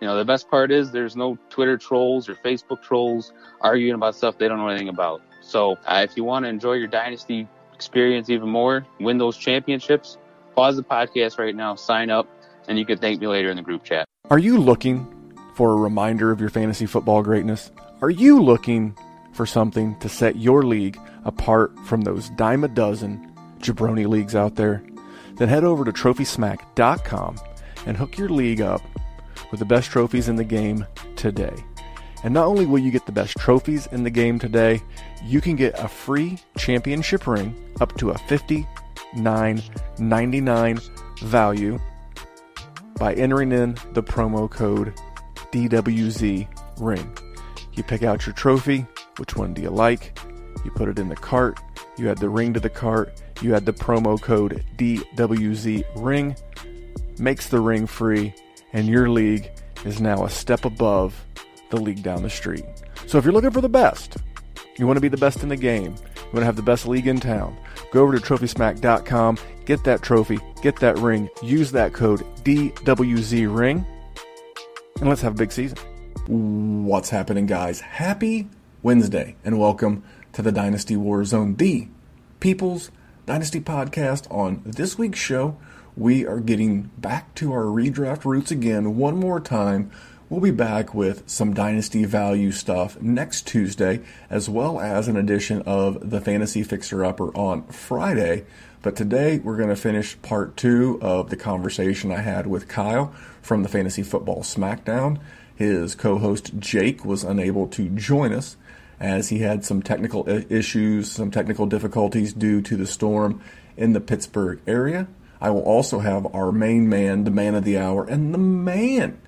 You know, the best part is there's no Twitter trolls or Facebook trolls arguing about stuff they don't know anything about. So uh, if you want to enjoy your dynasty experience even more, win those championships, pause the podcast right now, sign up, and you can thank me later in the group chat. Are you looking for a reminder of your fantasy football greatness? Are you looking for something to set your league apart from those dime a dozen jabroni leagues out there? Then head over to trophysmack.com and hook your league up with the best trophies in the game today. And not only will you get the best trophies in the game today, you can get a free championship ring up to a $59.99 value by entering in the promo code DWZ ring. You pick out your trophy, which one do you like? You put it in the cart, you add the ring to the cart, you add the promo code DWZ ring, makes the ring free, and your league is now a step above the league down the street. So if you're looking for the best, you want to be the best in the game, you want to have the best league in town, go over to trophysmack.com, get that trophy, get that ring, use that code DWZ ring, and let's have a big season. What's happening, guys? Happy Wednesday, and welcome to the Dynasty Warzone, the People's Dynasty podcast. On this week's show, we are getting back to our redraft roots again one more time. We'll be back with some dynasty value stuff next Tuesday, as well as an edition of the Fantasy Fixer Upper on Friday. But today we're going to finish part two of the conversation I had with Kyle from the Fantasy Football SmackDown. His co host Jake was unable to join us as he had some technical issues, some technical difficulties due to the storm in the Pittsburgh area. I will also have our main man, the man of the hour, and the man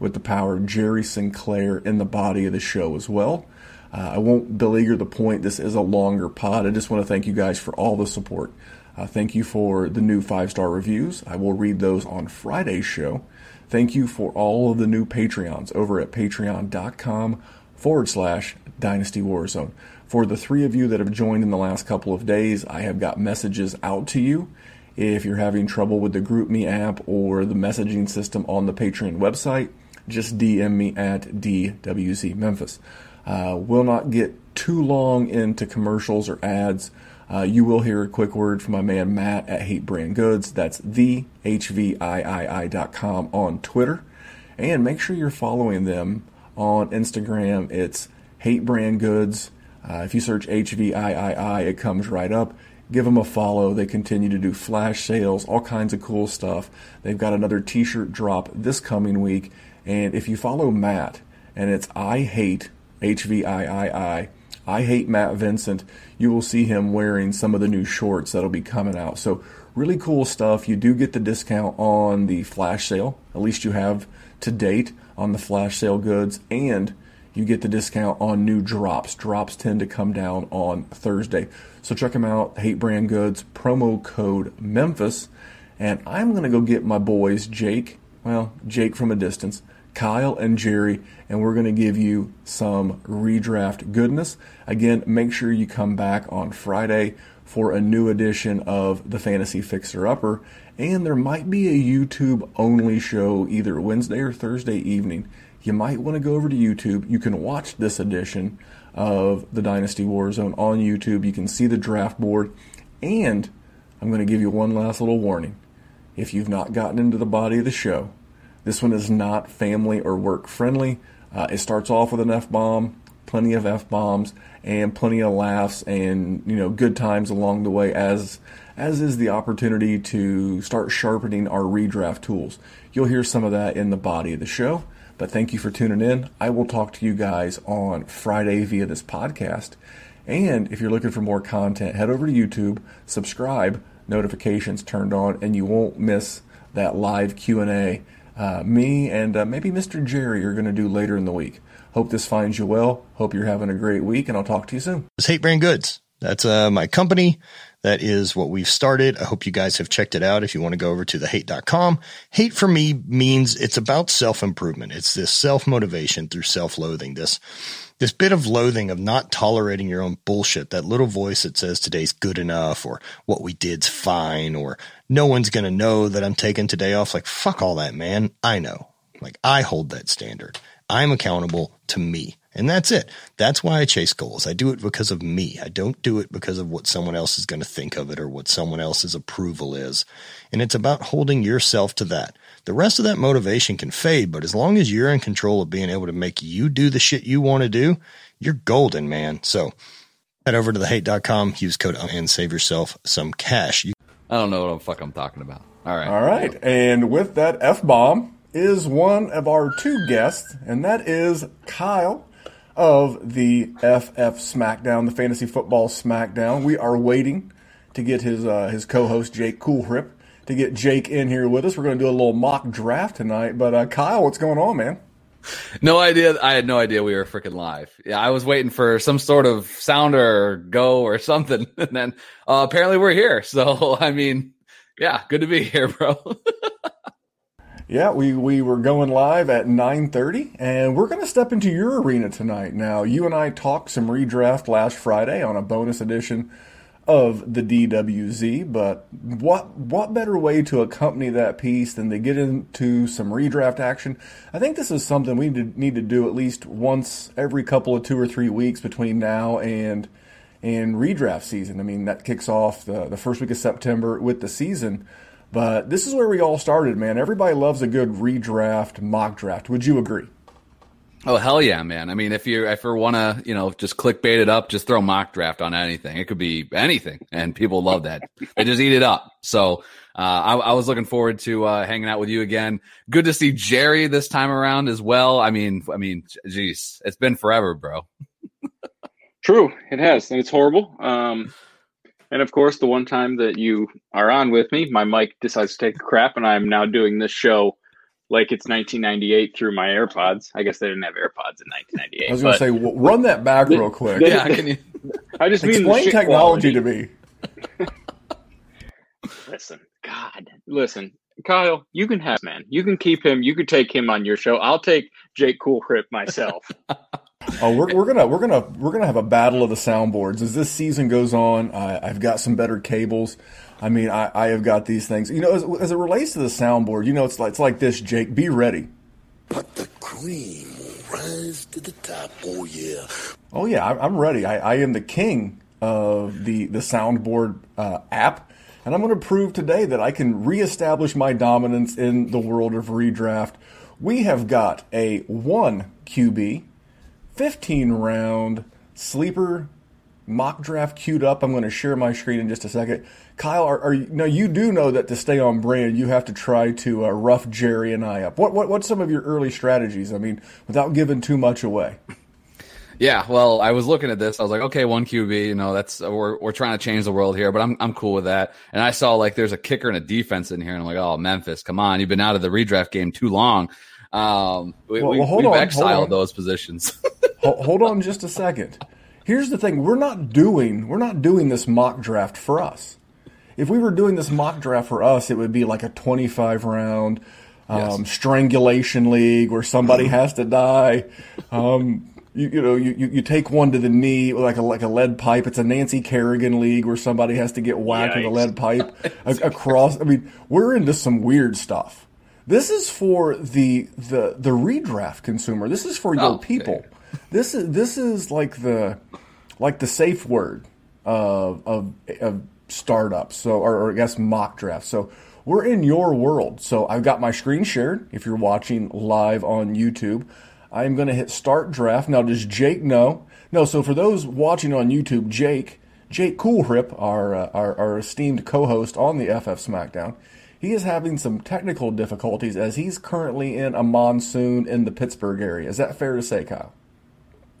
with the power, Jerry Sinclair, in the body of the show as well. Uh, I won't beleaguer the point. This is a longer pod. I just want to thank you guys for all the support. Uh, thank you for the new five star reviews. I will read those on Friday's show. Thank you for all of the new Patreons over at patreon.com forward slash Dynasty Warzone. For the three of you that have joined in the last couple of days, I have got messages out to you. If you're having trouble with the GroupMe app or the messaging system on the Patreon website, just DM me at DWZ Memphis. Uh, will not get too long into commercials or ads. Uh, you will hear a quick word from my man Matt at Hate Brand Goods. That's the HVIII.com on Twitter. And make sure you're following them on Instagram. It's Hate Brand Goods. Uh, if you search HVIII, it comes right up. Give them a follow. They continue to do flash sales, all kinds of cool stuff. They've got another t shirt drop this coming week. And if you follow Matt, and it's I hate HVIII, I hate Matt Vincent, you will see him wearing some of the new shorts that'll be coming out. So, really cool stuff. You do get the discount on the flash sale, at least you have to date on the flash sale goods, and you get the discount on new drops. Drops tend to come down on Thursday. So, check them out. Hate Brand Goods, promo code Memphis. And I'm going to go get my boys, Jake, well, Jake from a distance, Kyle and Jerry, and we're going to give you some redraft goodness. Again, make sure you come back on Friday for a new edition of the Fantasy Fixer Upper, and there might be a YouTube only show either Wednesday or Thursday evening. You might want to go over to YouTube. You can watch this edition of the Dynasty Warzone on YouTube. You can see the draft board, and I'm going to give you one last little warning. If you've not gotten into the body of the show, this one is not family or work friendly. Uh, it starts off with an F bomb, plenty of F bombs, and plenty of laughs and you know good times along the way as as is the opportunity to start sharpening our redraft tools. You'll hear some of that in the body of the show. But thank you for tuning in. I will talk to you guys on Friday via this podcast. And if you're looking for more content, head over to YouTube, subscribe, notifications turned on, and you won't miss that live Q&A uh, me and uh, maybe Mr. Jerry are going to do later in the week. Hope this finds you well. Hope you're having a great week, and I'll talk to you soon. It's Hate Brand Goods. That's uh, my company. That is what we've started. I hope you guys have checked it out. If you want to go over to thehate.com, hate for me means it's about self improvement. It's this self motivation through self loathing. This, this bit of loathing of not tolerating your own bullshit. That little voice that says today's good enough or what we did's fine or no one's going to know that I'm taking today off. Like, fuck all that, man. I know. Like, I hold that standard. I'm accountable to me. And that's it. That's why I chase goals. I do it because of me. I don't do it because of what someone else is going to think of it or what someone else's approval is. And it's about holding yourself to that. The rest of that motivation can fade, but as long as you're in control of being able to make you do the shit you want to do, you're golden, man. So head over to thehate.com, use code and save yourself some cash. You- I don't know what the fuck I'm talking about. All right. All right. And with that F bomb is one of our two guests, and that is Kyle of the FF SmackDown, the Fantasy Football SmackDown. We are waiting to get his uh, his co-host Jake Coolhrip to get Jake in here with us. We're going to do a little mock draft tonight. But uh, Kyle, what's going on, man? No idea. I had no idea we were freaking live. Yeah, I was waiting for some sort of sounder or go or something, and then uh, apparently we're here. So I mean, yeah, good to be here, bro. Yeah, we, we were going live at 9.30, and we're going to step into your arena tonight. Now, you and I talked some redraft last Friday on a bonus edition of the DWZ, but what what better way to accompany that piece than to get into some redraft action? I think this is something we need to do at least once every couple of two or three weeks between now and and redraft season. I mean, that kicks off the, the first week of September with the season. But this is where we all started, man. Everybody loves a good redraft, mock draft. Would you agree? Oh hell yeah, man! I mean, if you if you want to, you know, just clickbait it up, just throw mock draft on anything. It could be anything, and people love that. they just eat it up. So uh, I, I, was looking forward to uh, hanging out with you again. Good to see Jerry this time around as well. I mean, I mean, geez, it's been forever, bro. True, it has, and it's horrible. Um, and of course, the one time that you are on with me, my mic decides to take a crap, and I'm now doing this show like it's 1998 through my AirPods. I guess they didn't have AirPods in 1998. I was going to say, well, run that back real quick. They, yeah, can you? I just mean explain technology quality. to me. listen, God, listen, Kyle, you can have man. You can keep him. You can take him on your show. I'll take Jake Coolhrip myself. Oh, we're, we're gonna we're gonna we're gonna have a battle of the soundboards as this season goes on. I, have got some better cables. I mean, I, I have got these things. You know, as, as, it relates to the soundboard, you know, it's like it's like this. Jake, be ready. But the cream will rise to the top. Oh yeah. Oh yeah, I, am ready. I, I am the king of the the soundboard uh, app, and I'm going to prove today that I can reestablish my dominance in the world of redraft. We have got a one QB 15 round sleeper mock draft queued up. I'm going to share my screen in just a second. Kyle, are, are you, now you do know that to stay on brand, you have to try to uh, rough Jerry and I up. What, what what's some of your early strategies? I mean, without giving too much away. Yeah, well, I was looking at this. I was like, okay, one QB. You know, that's we're we're trying to change the world here, but I'm I'm cool with that. And I saw like there's a kicker and a defense in here, and I'm like, oh, Memphis, come on, you've been out of the redraft game too long. Um, we, well, well, hold we've on, exiled those positions. hold on just a second. Here's the thing: we're not doing we're not doing this mock draft for us. If we were doing this mock draft for us, it would be like a 25 round um, yes. strangulation league where somebody has to die. Um, you, you know you, you, take one to the knee like a like a lead pipe. It's a Nancy Kerrigan league where somebody has to get whacked with a lead pipe across. I mean, we're into some weird stuff. This is for the the the redraft consumer. This is for your Oh, people. This is this is like the like the safe word of of, of startups. So or, or I guess mock drafts. So we're in your world. So I've got my screen shared. If you're watching live on YouTube, I'm going to hit start draft. Now does Jake know? No. So for those watching on YouTube, Jake Jake Coolhrip, our, uh, our our esteemed co-host on the FF SmackDown. He is having some technical difficulties as he's currently in a monsoon in the Pittsburgh area. Is that fair to say, Kyle?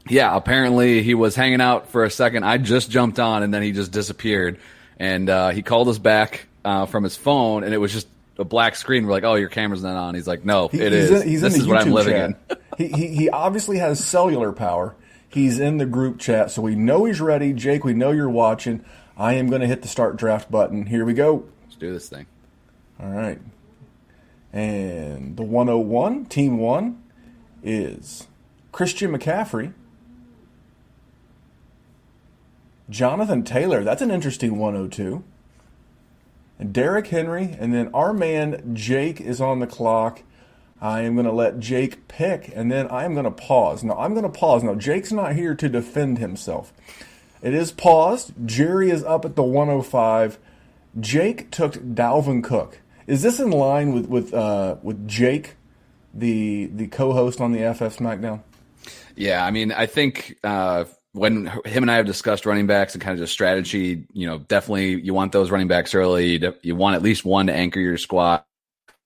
Yeah, apparently he was hanging out for a second. I just jumped on and then he just disappeared. And uh, he called us back uh, from his phone and it was just a black screen. We're like, oh, your camera's not on. He's like, no, He- it he's is. In, he's this in is the what I'm living chat. he, he he obviously has cellular power. He's in the group chat, so we know he's ready. Jake, we know you're watching. I am going to hit the start draft button. Here we go. Let's do this thing. All right. And the 101, team one, is Christian McCaffrey. Jonathan Taylor, that's an interesting 102. And Derrick Henry, and then our man Jake is on the clock. I am going to let Jake pick, and then I am going to pause. Now, I'm going to pause. Now, Jake's not here to defend himself. It is paused. Jerry is up at the 105. Jake took Dalvin Cook. Is this in line with with uh, with Jake, the the co-host on the FF SmackDown? Yeah, I mean, I think uh, when him and I have discussed running backs and kind of just strategy, you know, definitely you want those running backs early. You want at least one to anchor your squad.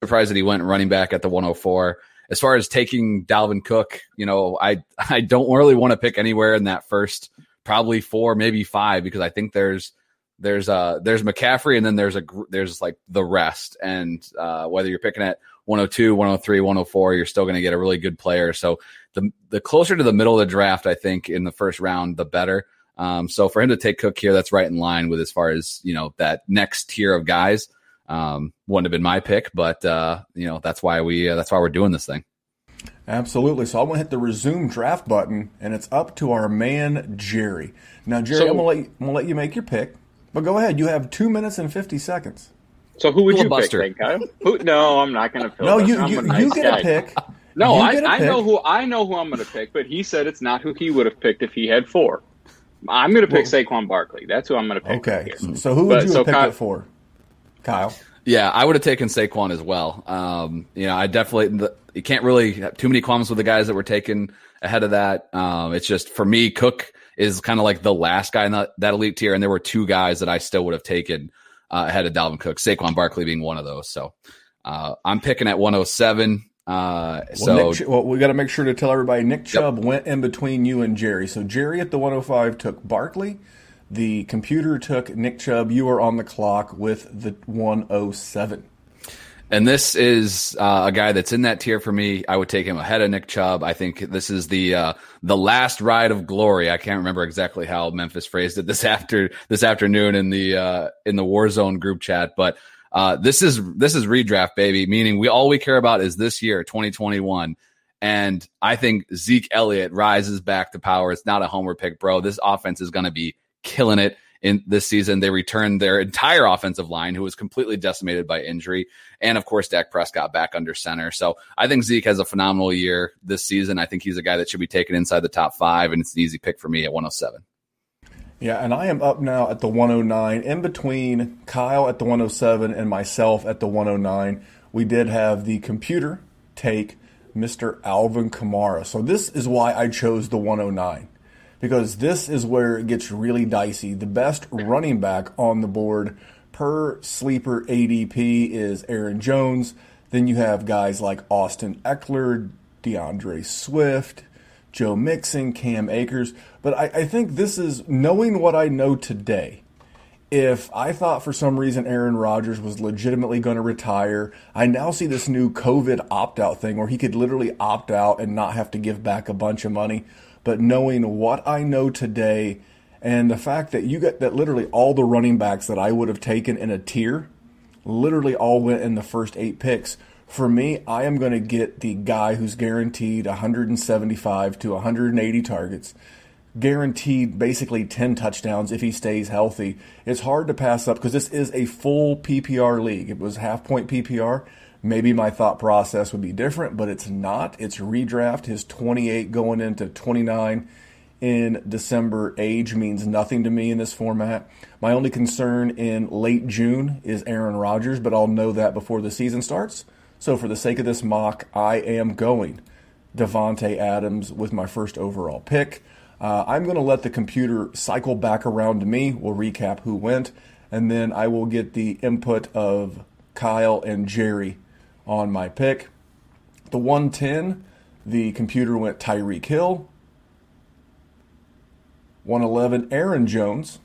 Surprised that he went running back at the 104. As far as taking Dalvin Cook, you know, I I don't really want to pick anywhere in that first probably four, maybe five, because I think there's there's uh there's McCaffrey and then there's a there's like the rest, and uh, whether you're picking at 102, 103, 104, you're still going to get a really good player. So the the closer to the middle of the draft, I think in the first round, the better. Um, so for him to take Cook here, that's right in line with as far as you know that next tier of guys. Um, wouldn't have been my pick, but uh, you know that's why we uh, that's why we're doing this thing. Absolutely. So I'm going to hit the resume draft button, and it's up to our man Jerry. Now, Jerry, So- I'm going to let you, I'm going to let you make your pick, but go ahead. You have two minutes and fifty seconds. So who would you pick, then, Kyle? Who, no, I'm not going to fill. No, this. you I'm you, nice you get guy. a pick. No, You I, get a I know who I know who I'm going to pick, but he said it's not who he would have picked if he had four. I'm going to pick Saquon Barkley. That's who I'm going to pick. Okay. here. So who would But- you so have picked Kyle- it for? Kyle. Yeah, I would have taken Saquon as well. Um, you know, I definitely the, you can't really have too many qualms with the guys that were taken ahead of that. Um, it's just for me, Cook is kind of like the last guy in that, that elite tier, and there were two guys that I still would have taken uh, ahead of Dalvin Cook, Saquon Barkley being one of those. So uh, I'm picking at 107. Uh, Well, so Nick, well, we got to make sure to tell everybody Nick Chubb went in between you and Jerry. So Jerry at the 105 took Barkley. The computer took Nick Chubb. You are on the clock with the 107. And this is uh, a guy that's in that tier for me. I would take him ahead of Nick Chubb. I think this is the uh, the last ride of glory. I can't remember exactly how Memphis phrased it this after this afternoon in the uh, in the Warzone group chat, but uh, this is this is redraft baby. Meaning we all we care about is this year, 2021. And I think Zeke Elliott rises back to power. It's not a homer pick, bro. This offense is going to be killing it in this season. They returned their entire offensive line, who was completely decimated by injury, and of course Dak Prescott back under center. So I think Zeke has a phenomenal year this season. I think he's a guy that should be taken inside the top five, and it's an easy pick for me at 107. Yeah, and I am up now at the 109, in between Kyle at the 107 and myself at the 109. We did have the computer take Mr. Alvin Kamara. So this is why I chose the 109. Because this is where it gets really dicey. The best running back on the board per sleeper ADP is Aaron Jones. Then you have guys like Austin Ekeler, D'Andre Swift, Joe Mixon, Cam Akers. But I, I think this is knowing what I know today. If I thought for some reason Aaron Rodgers was legitimately going to retire, I now see this new COVID opt out thing where he could literally opt out and not have to give back a bunch of money. But knowing what I know today and the fact that you get that literally all the running backs that I would have taken in a tier literally all went in the first eight picks For me, I am going to get the guy who's guaranteed 175 to 180 targets, guaranteed basically 10 touchdowns if he stays healthy. It's hard to pass up because this is a full PPR league. It was half point PPR. Maybe my thought process would be different, but it's not. It's redraft. His 28 going into 29 in December age means nothing to me in this format. My only concern in late June is Aaron Rodgers, but I'll know that before the season starts. So for the sake of this mock, I am going Davante Adams with my first overall pick. Uh, I'm going to let the computer cycle back around to me. We'll recap who went, and then I will get the input of Kyle and Jerry on my pick. The 110, the computer went Tyreek Hill. 111, Aaron Jones,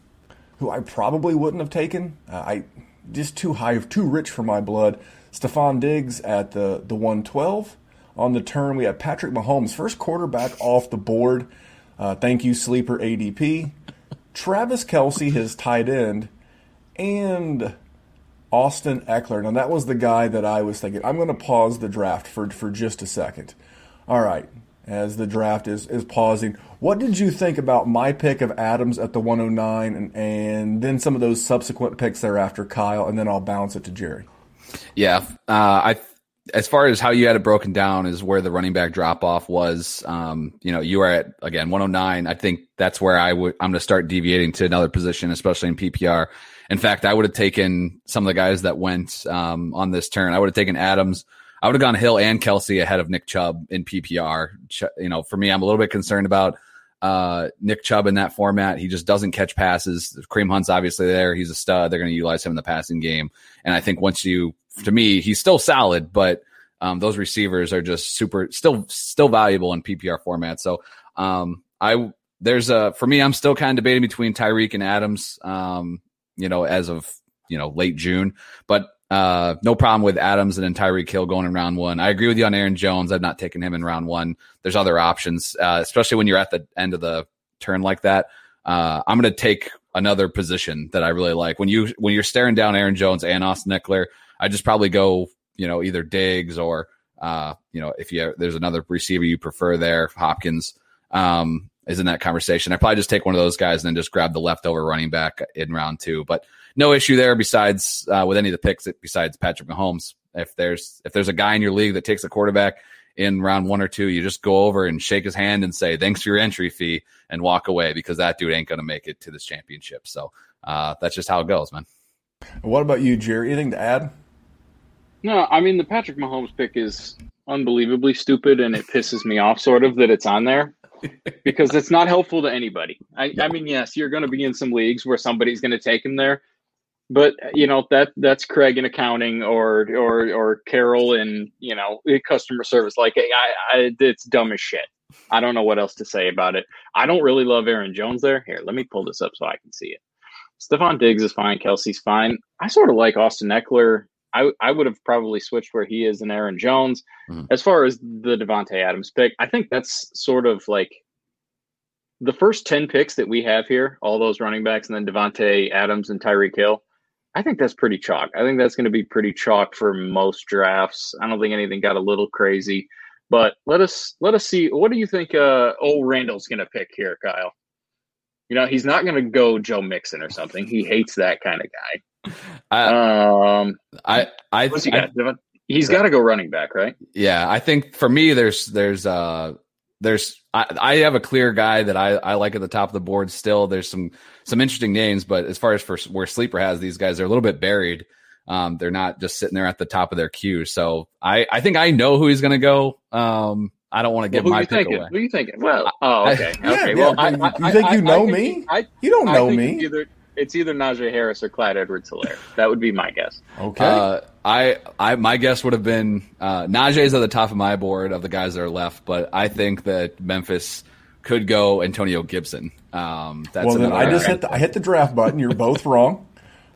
who I probably wouldn't have taken. Uh, I just too high, too rich for my blood. Stefon Diggs at the, the 112. On the turn, we have Patrick Mahomes, first quarterback off the board. Uh, thank you, Sleeper ADP. Travis Kelce, his tight end, and Austin Ekeler. Now, that was the guy that I was thinking. I'm going to pause the draft for, for just a second. All right, as the draft is, is pausing, what did you think about my pick of Adams at the 109 and, and then some of those subsequent picks thereafter, Kyle, and then I'll bounce it to Jerry? Yeah, uh, I as far as how you had it broken down is where the running back drop off was. Um, you know, you are at again 109. I think that's where I would. I'm going to start deviating to another position, especially in PPR. In fact, I would have taken some of the guys that went um, on this turn. I would have taken Adams. I would have gone Hill and Kelce ahead of Nick Chubb in PPR. You know, for me, I'm a little bit concerned about uh, Nick Chubb in that format. He just doesn't catch passes. Kareem Hunt's obviously there. He's a stud. They're going to utilize him in the passing game. And I think once you to me, he's still solid, but um, those receivers are just super, still, still valuable in PPR format. So um, I there's a for me, I'm still kind of debating between Tyreek and Adams. Um, you know, as of you know late June, but uh, no problem with Adams and then Tyreek Hill going in round one. I agree with you on Aaron Jones. I've not taken him in round one. There's other options, uh, especially when you're at the end of the turn like that. Uh, I'm going to take another position that I really like. When you when you're staring down Aaron Jones and Austin Ekeler, I just probably go, you know, either Diggs or, uh, you know, if you there's another receiver you prefer there, Hopkins um, is in that conversation. I probably just take one of those guys and then just grab the leftover running back in round two. But no issue there. Besides uh, with any of the picks, besides Patrick Mahomes, if there's if there's a guy in your league that takes a quarterback in round one or two, you just go over and shake his hand and say thanks for your entry fee and walk away because that dude ain't going to make it to this championship. So uh, that's just how it goes, man. What about you, Jerry? Anything to add? No, I mean the Patrick Mahomes pick is unbelievably stupid, and it pisses me off sort of that it's on there because it's not helpful to anybody. I, I mean, yes, you're going to be in some leagues where somebody's going to take him there, but you know that that's Craig in accounting or or or Carol in you know customer service. Like, I, I it's dumb as shit. I don't know what else to say about it. I don't really love Aaron Jones there. Here, let me pull this up so I can see it. Stefon Diggs is fine. Kelce's fine. I sort of like Austin Ekeler. I, I would have probably switched where he is and Aaron Jones. Mm-hmm. As far as the Davante Adams pick, I think that's sort of like the first 10 picks that we have here, all those running backs, and then Davante Adams and Tyreek Hill. I think that's pretty chalk. I think that's going to be pretty chalk for most drafts. I don't think anything got a little crazy, but let us let us see. What do you think? Uh, old Randall's going to pick here, Kyle. You know, he's not going to go Joe Mixon or something. He hates that kind of guy. I, um, I, I, what's he got? I, He's got to go running back, right? Yeah, I think for me, there's, there's, uh, there's, I, I have a clear guy that I, I like at the top of the board. Still, there's some, some interesting names, but as far as for where sleeper has these guys, they're a little bit buried. Um, they're not just sitting there at the top of their queue. So I, I think I know who he's going to go. Um, I don't want to give well, my pick thinking? away. Who are you thinking? Well, oh, okay, I, okay. Yeah, well, yeah. I, you think you know me? you don't know me. Either it's either Najee Harris or Clyde Edwards-Helaire. That would be my guess. Okay. Uh, I, I, my guess would have been uh, Najee's at the top of my board of the guys that are left, but I think that Memphis could go Antonio Gibson. Um, that's well, then I just hit the, I hit the draft button. You're both wrong.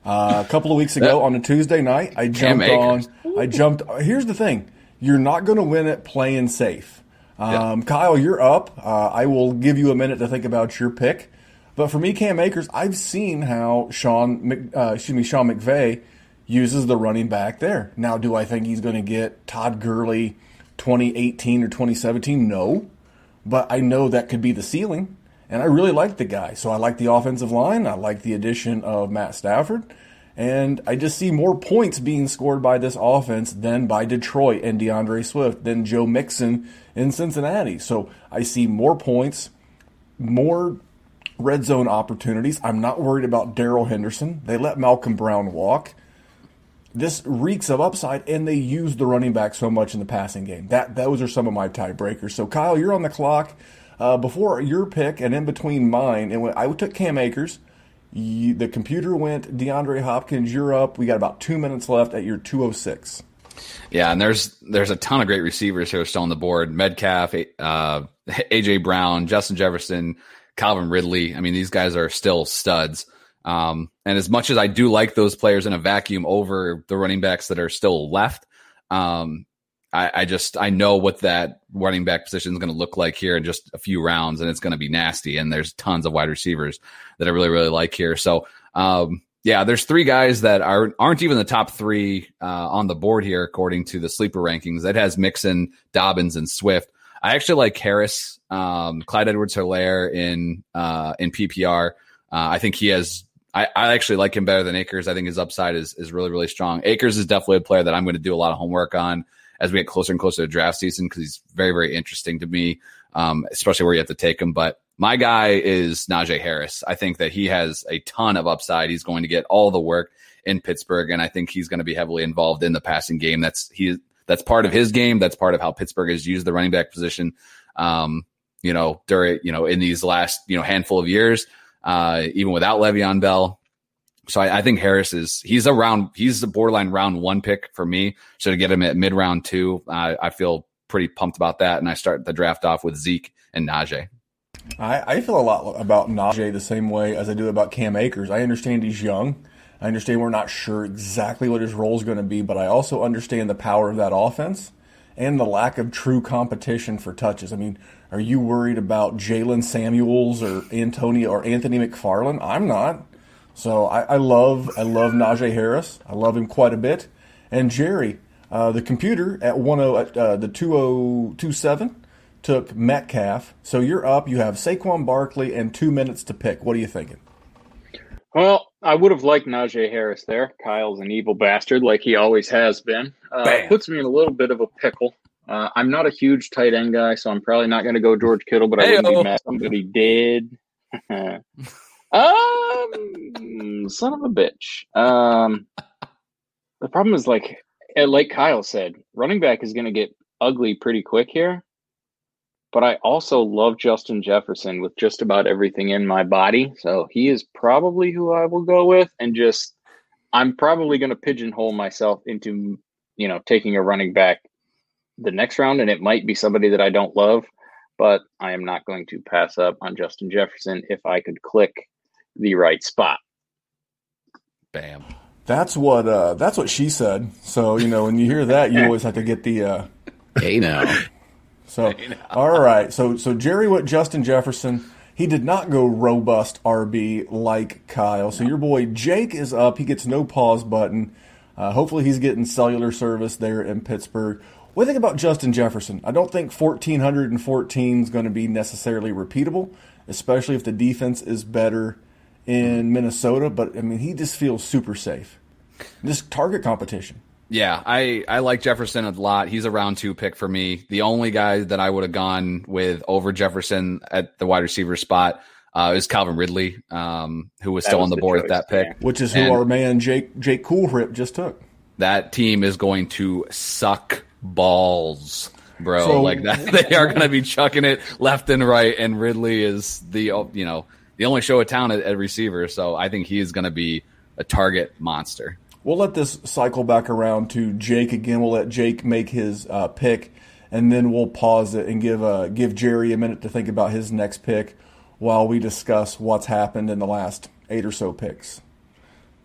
Uh, a couple of weeks ago on a Tuesday night, I jumped on. I jumped. Here's the thing: you're not going to win it playing safe. Um, yeah. Kyle, you're up. Uh, I will give you a minute to think about your pick. But for me, Cam Akers, I've seen how Sean, uh, excuse me, Sean McVay uses the running back there. Now, do I think he's going to get Todd Gurley 2018 or 2017? No. But I know that could be the ceiling. And I really like the guy. So I like the offensive line. I like the addition of Matt Stafford. And I just see more points being scored by this offense than by Detroit and D'Andre Swift, than Joe Mixon in Cincinnati. So I see more points, more red zone opportunities. I'm not worried about Darrell Henderson. They let Malcolm Brown walk. This reeks of upside, and they use the running back so much in the passing game. That those are some of my tiebreakers. So Kyle, you're on the clock. Uh, before your pick and in between mine, and when I took Cam Akers. You, the computer went DeAndre Hopkins. You're up. We got about two minutes left at your 206. Yeah, and there's there's a ton of great receivers who are still on the board. Metcalf, uh, AJ Brown, Justin Jefferson, Calvin Ridley. I mean, these guys are still studs. Um, and as much as I do like those players in a vacuum over the running backs that are still left, um, I, I, just I know what that running back position is going to look like here in just a few rounds, and it's going to be nasty. And there's tons of wide receivers that I really really like here. So um, yeah, there's three guys that are aren't even the top three uh, on the board here according to the sleeper rankings. That has Mixon, Dobbins, and Swift. I actually like Harris, um, Clyde Edwards-Helaire in uh, in PPR. Uh, I think he has. I, I, actually like him better than Akers. I think his upside is is really really strong. Akers is definitely a player that I'm going to do a lot of homework on as we get closer and closer to draft season because he's very very interesting to me, um, especially where you have to take him. But my guy is Najee Harris. I think that he has a ton of upside. He's going to get all the work in Pittsburgh, and I think he's going to be heavily involved in the passing game. That's he. That's part of his game. That's part of how Pittsburgh has used the running back position. Um, you know, during you know in these last you know handful of years, uh, even without Le'Veon Bell. So I, I, think Harris is he's around, he's a borderline round one pick for me. So to get him at mid round two, uh, I feel pretty pumped about that. And I start the draft off with Zeke and Najee. I, I feel a lot about Najee the same way as I do about Cam Akers. I understand he's young. I understand we're not sure exactly what his role is going to be, but I also understand the power of that offense and the lack of true competition for touches. I mean, are you worried about Jaylen Samuels or Antonio or Anthony McFarland? I'm not. So I, I love I love Najee Harris. I love him quite a bit. And Jerry, uh, the computer at one oh at uh, the two oh two seven took Metcalf. So you're up. You have Saquon Barkley and two minutes to pick. What are you thinking? Well, I would have liked Najee Harris there. Kyle's an evil bastard, like he always has been. Uh, puts me in a little bit of a pickle. Uh, I'm not a huge tight end guy, so I'm probably not going to go George Kittle, but I Hey-o. wouldn't be mad if somebody did. um, son of a bitch. Um, the problem is, like, eh, like Kyle said, running back is going to get ugly pretty quick here but I also love Justin Jefferson with just about everything in my body. So he is probably who I will go with. And just, I'm probably going to pigeonhole myself into, you know, taking a running back the next round. And it might be somebody that I don't love, but I am not going to pass up on Justin Jefferson if I could click the right spot. Bam. That's what uh, that's what she said. So you know when you hear that, you always have to get the. Uh, hey now. So, all right. So, so Jerry went Justin Jefferson. He did not go robust RB like Kyle. So your boy Jake is up. He gets no pause button. Uh, hopefully he's getting cellular service there in Pittsburgh. What do you think about Justin Jefferson? I don't think 1414 is going to be necessarily repeatable, especially if the defense is better in Minnesota. But I mean, he just feels super safe. Just target competition. Yeah, I, I like Jefferson a lot. He's a round two pick for me. The only guy that I would have gone with over Jefferson at the wide receiver spot uh, is Calvin Ridley, um, who was that still was on the, the board choice, at that pick. Yeah. Which is who and our man Jake Jake Coolhrip just took. That team is going to suck balls, bro. So, like that, they are going to be chucking it left and right. And Ridley is the you know the only show of town at, at receiver, so I think he is going to be a target monster. We'll let this cycle back around to Jake again. We'll let Jake make his uh, pick, and then we'll pause it and give uh, give Jerry a minute to think about his next pick while we discuss what's happened in the last eight or so picks.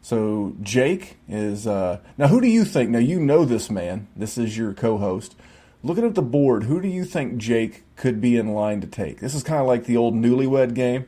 So Jake is uh, now. Who do you think? Now you know this man. This is your co-host. Looking at the board, who do you think Jake could be in line to take? This is kind of like the old newlywed game.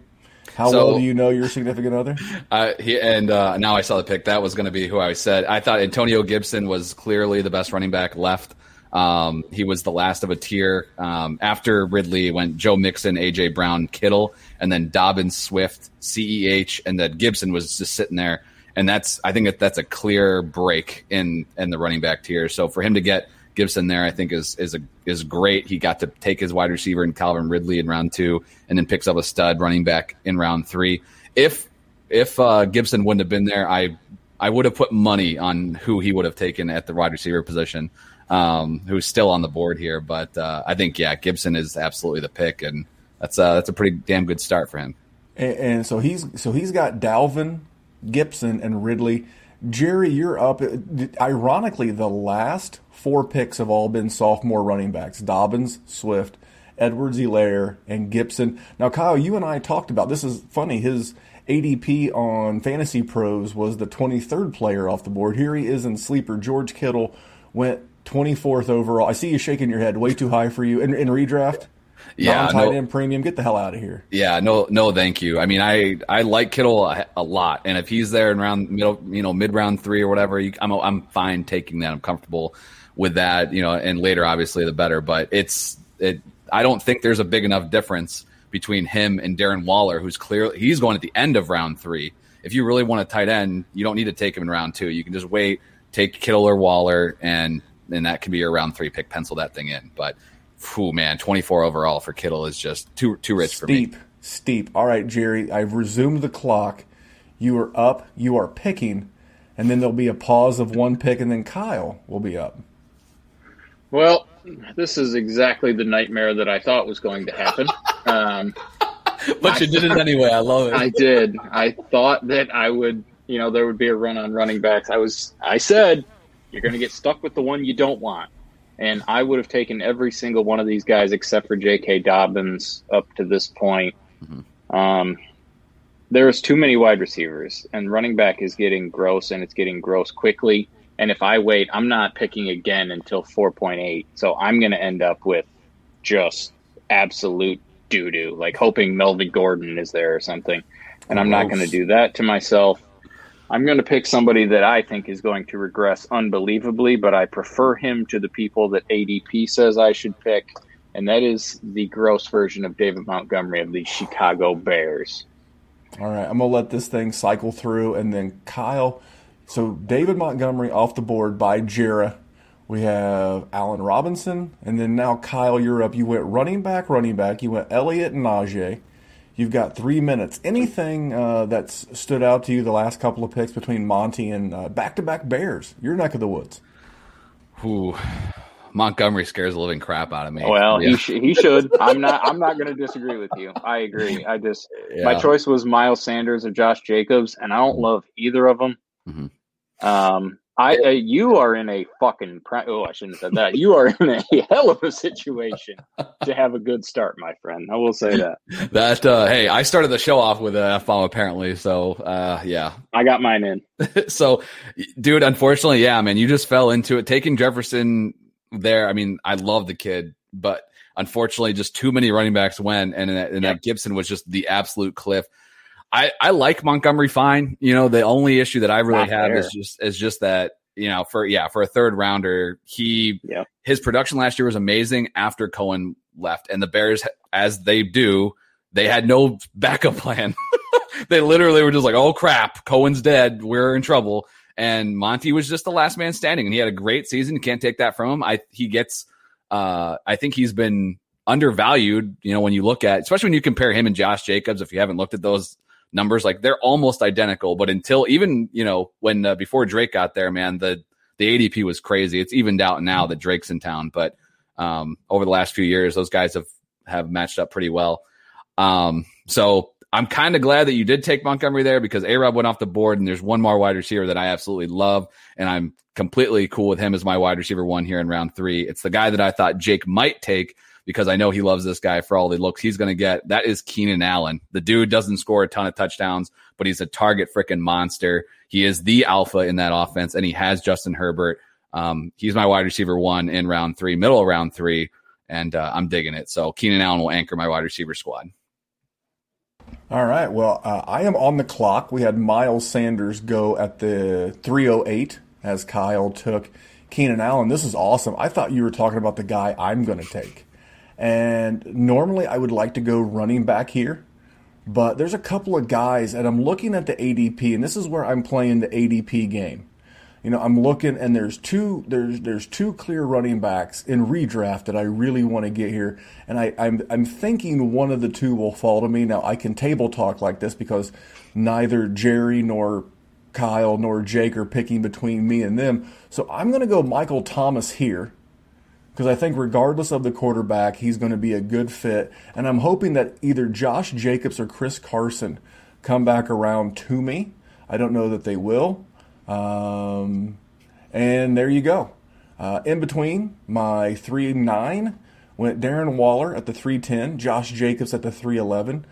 How So- well do you know your significant other? Uh, he, and uh, now I saw the pick. That was going to be who I said. I thought Antonio Gibson was clearly the best running back left. Um, he was the last of a tier. Um, after Ridley went Joe Mixon, AJ Brown, Kittle, and then Dobbins, Swift, CEH, and then Gibson was just sitting there. And that's I think that that's a clear break in in the running back tier. So for him to get Gibson there, I think is is a is great. He got to take his wide receiver in Calvin Ridley in round two, and then picks up a stud running back in round three. If if uh, Gibson wouldn't have been there, I I would have put money on who he would have taken at the wide receiver position, um, who's still on the board here. But uh, I think yeah, Gibson is absolutely the pick, and that's uh, that's a pretty damn good start for him. And, and so he's so he's got Dalvin, Gibson, and Ridley. Jerry, you're up. Ironically, the last four picks have all been sophomore running backs: Dobbins, Swift, Edwards, Elaire, and Gibson. Now, Kyle, you and I talked about this. Is funny. His ADP on Fantasy Pros was the 23rd player off the board. Here he is in sleeper. George Kittle went 24th overall. I see you shaking your head. Way too high for you in, in redraft. Yeah, non-tight no- end premium. Get the hell out of here. Yeah, no, no, thank you. I mean, I I like Kittle a, a lot, and if he's there in round middle, you know, mid round three or whatever, you, I'm I'm fine taking that. I'm comfortable with that, you know, and later, obviously, the better. But it's it. I don't think there's a big enough difference between him and Darren Waller, who's clearly he's going at the end of round three. If you really want a tight end, you don't need to take him in round two. You can just wait, take Kittle or Waller, and and that can be your round three pick. Pencil that thing in, but. Whew, man, 24 overall for Kittle is just too too rich for me. Steep, steep. All right, Jerry, I've resumed the clock. You are up. You are picking, and then there'll be a pause of one pick, and then Kyle will be up. Well, this is exactly the nightmare that I thought was going to happen. Um, But you did it anyway. I love it. I did. I thought that I would, you know, there would be a run on running backs. I was, I said, you're going to get stuck with the one you don't want. And I would have taken every single one of these guys except for J.K. Dobbins up to this point. Um, there's too many wide receivers, and running back is getting gross, and it's getting gross quickly. And if I wait, I'm not picking again until 4.8. So I'm going to end up with just absolute doo doo, like hoping Melvin Gordon is there or something. And I'm not going to do that to myself. I'm going to pick somebody that I think is going to regress unbelievably, but I prefer him to the people that ADP says I should pick. And that is the gross version of David Montgomery of the Chicago Bears. All right, I'm gonna let this thing cycle through, and then Kyle. So David Montgomery off the board by Jera. We have Allen Robinson, and then now Kyle, you're up. You went running back, running back. You went Elliott and Najee. You've got three minutes. Anything uh, that's stood out to you the last couple of picks between Monty and uh, back-to-back Bears? Your neck of the woods. Ooh, Montgomery scares the living crap out of me. Well, Yeah. he, sh- he should. I'm not. I'm not going to disagree with you. I agree. I just my choice was Miles Sanders or Josh Jacobs, and I don't love either of them. Mhm. Um, I uh, you are in a fucking. Pri- oh, I shouldn't have said that. You are in a hell of a situation to have a good start, my friend. I will say that. that uh, hey, I started the show off with a F bomb apparently. So uh, yeah, I got mine in. so dude, unfortunately, yeah, man, you just fell into it. Taking Jefferson there, I mean, I love the kid, but unfortunately, just too many running backs went, and and that Gibson was just the absolute cliff. I, I like Montgomery fine. You know, the only issue that I really Not have fair. is just is just that you know for yeah for a third rounder he his production last year was amazing after Cohen left, and the Bears as they do they had no backup plan. they literally were just like, oh crap, Cohen's dead, we're in trouble. And Monty was just the last man standing, and he had a great season. You can't take that from him. I he gets, uh, I think he's been undervalued. You know, when you look at, especially when you compare him and Josh Jacobs, if you haven't looked at those numbers, like they're almost identical. But until even you know when uh, before Drake got there, man, the the ADP was crazy. It's evened out now that Drake's in town, but um, over the last few years, those guys have have matched up pretty well. Um, so I'm kind of glad that you did take Montgomery there because A Rob went off the board, and there's one more wide receiver that I absolutely love, and I'm completely cool with him as my wide receiver one here in round three. It's the guy that I thought Jake might take because I know he loves this guy for all the looks he's going to get. That is Keenan Allen. The dude doesn't score a ton of touchdowns, but he's a target freaking monster. He is the alpha in that offense, and he has Justin Herbert. Um, he's my wide receiver one in round three, middle of round three, and uh, I'm digging it. So Keenan Allen will anchor my wide receiver squad. All right. Well, uh, I am on the clock. We had Miles Sanders go at the 308 as Kyle took Keenan Allen. This is awesome. I thought you were talking about the guy I'm going to take. And normally I would like to go running back here, but there's a couple of guys, and I'm looking at the ADP, and this is where I'm playing the ADP game. You know, I'm looking, and there's two there's there's two clear running backs in redraft that I really want to get here, and I, I'm I'm thinking one of the two will fall to me. Now I can table talk like this because neither Jerry nor Kyle nor Jake are picking between me and them. So I'm going to go Michael Thomas here because I think regardless of the quarterback, he's going to be a good fit. And I'm hoping that either Josh Jacobs or Chris Carson come back around to me. I don't know that they will. Um, and there you go. Uh, in between, my 3 9 went Darren Waller at the 310, Josh Jacobs at the 311,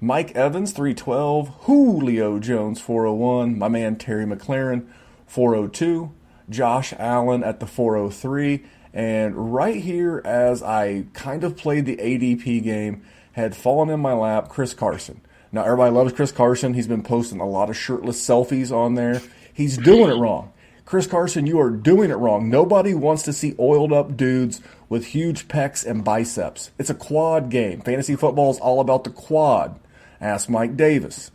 Mike Evans 312, Julio Jones 401, my man Terry McLaurin 402, Josh Allen at the 403, and right here as I kind of played the ADP game, had fallen in my lap Chris Carson. Now everybody loves Chris Carson. He's been posting a lot of shirtless selfies on there. He's doing it wrong. Chris Carson, you are doing it wrong. Nobody wants to see oiled up dudes with huge pecs and biceps. It's a quad game. Fantasy football is all about the quad. Ask Mike Davis.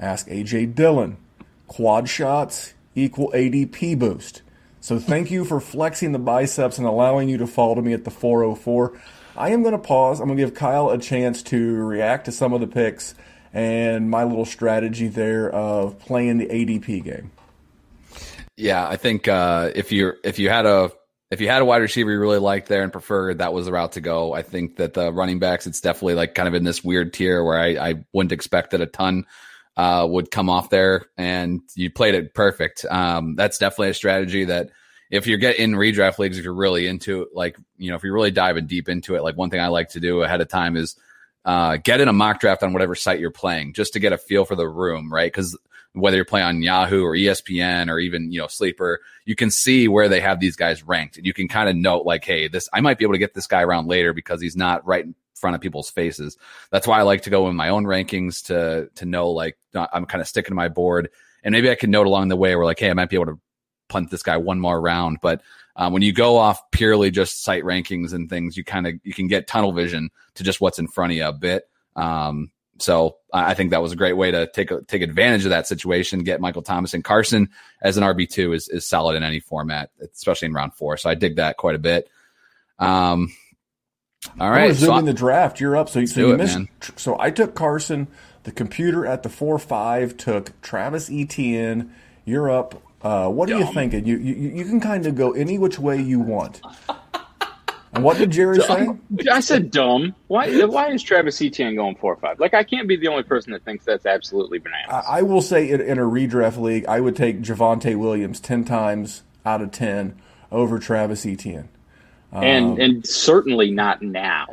Ask AJ Dillon. Quad shots equal ADP boost. So thank you for flexing the biceps and allowing you to fall to me at the 404. I am going to pause. I'm going to give Kyle a chance to react to some of the picks and my little strategy there of playing the ADP game. Yeah, I think uh, if you if you had a if you had a wide receiver you really liked there and preferred, that was the route to go. I think that the running backs, it's definitely like kind of in this weird tier where I, I wouldn't expect that a ton uh, would come off there, and you played it perfect. Um, that's definitely a strategy that if you're getting redraft leagues, if you're really into like you know, if you're really diving deep into it, like one thing I like to do ahead of time is uh, get in a mock draft on whatever site you're playing, just to get a feel for the room, right? Because whether you're playing on Yahoo or ESPN or even, you know, Sleeper, you can see where they have these guys ranked. And you can kind of note like, hey, this I might be able to get this guy around later because he's not right front of people's faces. That's why I like to go in my own rankings to to know like I'm kind of sticking to my board. And maybe I can note along the way where like, hey, I might be able to punt this guy one more round. But um, when you go off purely just site rankings and things, you kind of you can get tunnel vision to just what's in front of you a bit. Um, so I think that was a great way to take take advantage of that situation. Get Michael Thomas and Carson as an RB two is is solid in any format, especially in round four. So I dig that quite a bit. Um, all right, resuming so the draft. You're up. So, so you it, missed. Man. So I took Carson. The computer at the four five took Travis Etienne. You're up. Uh, what are you thinking? You, you you can kind of go any which way you want. And what did Jerry say? I said dumb. Why? Why is Travis Etienne going four or five? Like I can't be the only person that thinks that's absolutely bananas. I, I will say in, in, a redraft league, I would take Javonte Williams ten times out of ten over Travis Etienne. Um, and and certainly not now.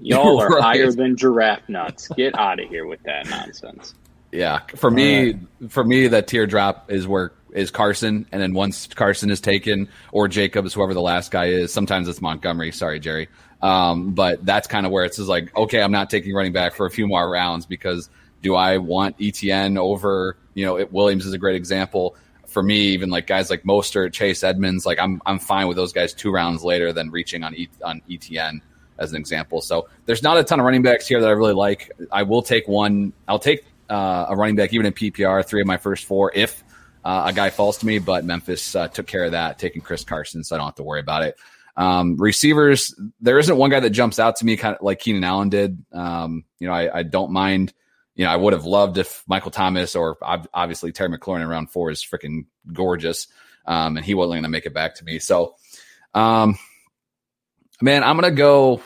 Y'all are right. higher than giraffe nuts. Get out of here with that nonsense. Yeah, for me, right. for me, that teardrop is where is Carson, and then once Carson is taken, or Jacobs, whoever the last guy is, sometimes it's Montgomery. Sorry, Jerry. Um, but that's kind of where it's like, okay, I'm not taking running back for a few more rounds because do I want Etienne over, you know, it, Williams is a great example. For me, even like guys like Mostert, Chase Edmonds, like I'm I'm fine with those guys two rounds later than reaching on e, on Etienne as an example. So there's not a ton of running backs here that I really like. I will take one. I'll take uh, a running back even in PPR, three of my first four if uh, a guy falls to me, but Memphis uh, took care of that, taking Chris Carson, so I don't have to worry about it. Um, receivers, there isn't one guy that jumps out to me kind of like Keenan Allen did. Um, you know, I, I, don't mind. You know, I would have loved if Michael Thomas or obviously Terry McLaurin in round four is freaking gorgeous, um, and he wasn't going to make it back to me. So, um, man, I'm going to go.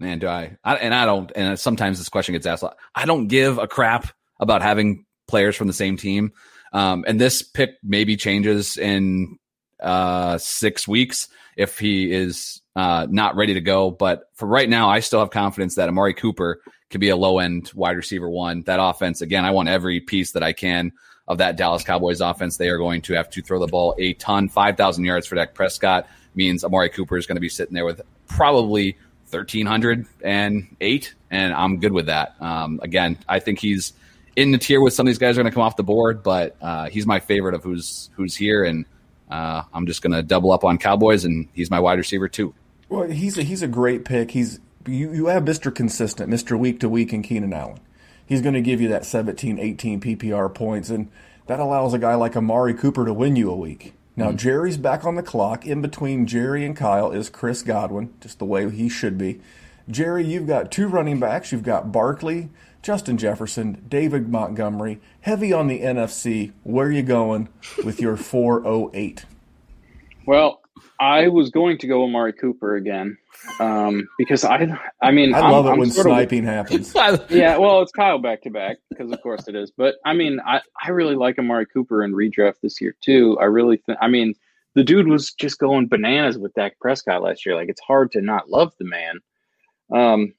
Man, do I, I? And I don't. And sometimes this question gets asked. a lot. I don't give a crap about having players from the same team. Um, and this pick maybe changes in uh, six weeks if he is uh, not ready to go. But for right now, I still have confidence that Amari Cooper could be a low end wide receiver one. That offense, again, I want every piece that I can of that Dallas Cowboys offense. They are going to have to throw the ball a ton. 5,000 yards for Dak Prescott means Amari Cooper is going to be sitting there with probably thirteen hundred and eight, and I'm good with that. Um, again, I think he's in the tier with some of these guys are going to come off the board, but uh, he's my favorite of who's who's here, and uh, I'm just going to double up on Cowboys, and he's my wide receiver too. Well, he's a, he's a great pick. He's you, you have Mr. Consistent, Mr. Week to Week, and Keenan Allen. He's going to give you that 17, 18 PPR points, and that allows a guy like Amari Cooper to win you a week. Now, mm-hmm. Jerry's back on the clock. In between Jerry and Kyle is Chris Godwin, just the way he should be. Jerry, you've got two running backs. You've got Barkley, Justin Jefferson, David Montgomery. Heavy on the NFC. Where are you going with your 408? Well, I was going to go Amari Cooper again um, because I, I mean, I love I'm, it I'm when sniping of, happens. yeah, well, it's Kyle back to back because of course it is. But I mean, I, I really like Amari Cooper in redraft this year too. I really think. I mean, the dude was just going bananas with Dak Prescott last year. Like it's hard to not love the man. Um,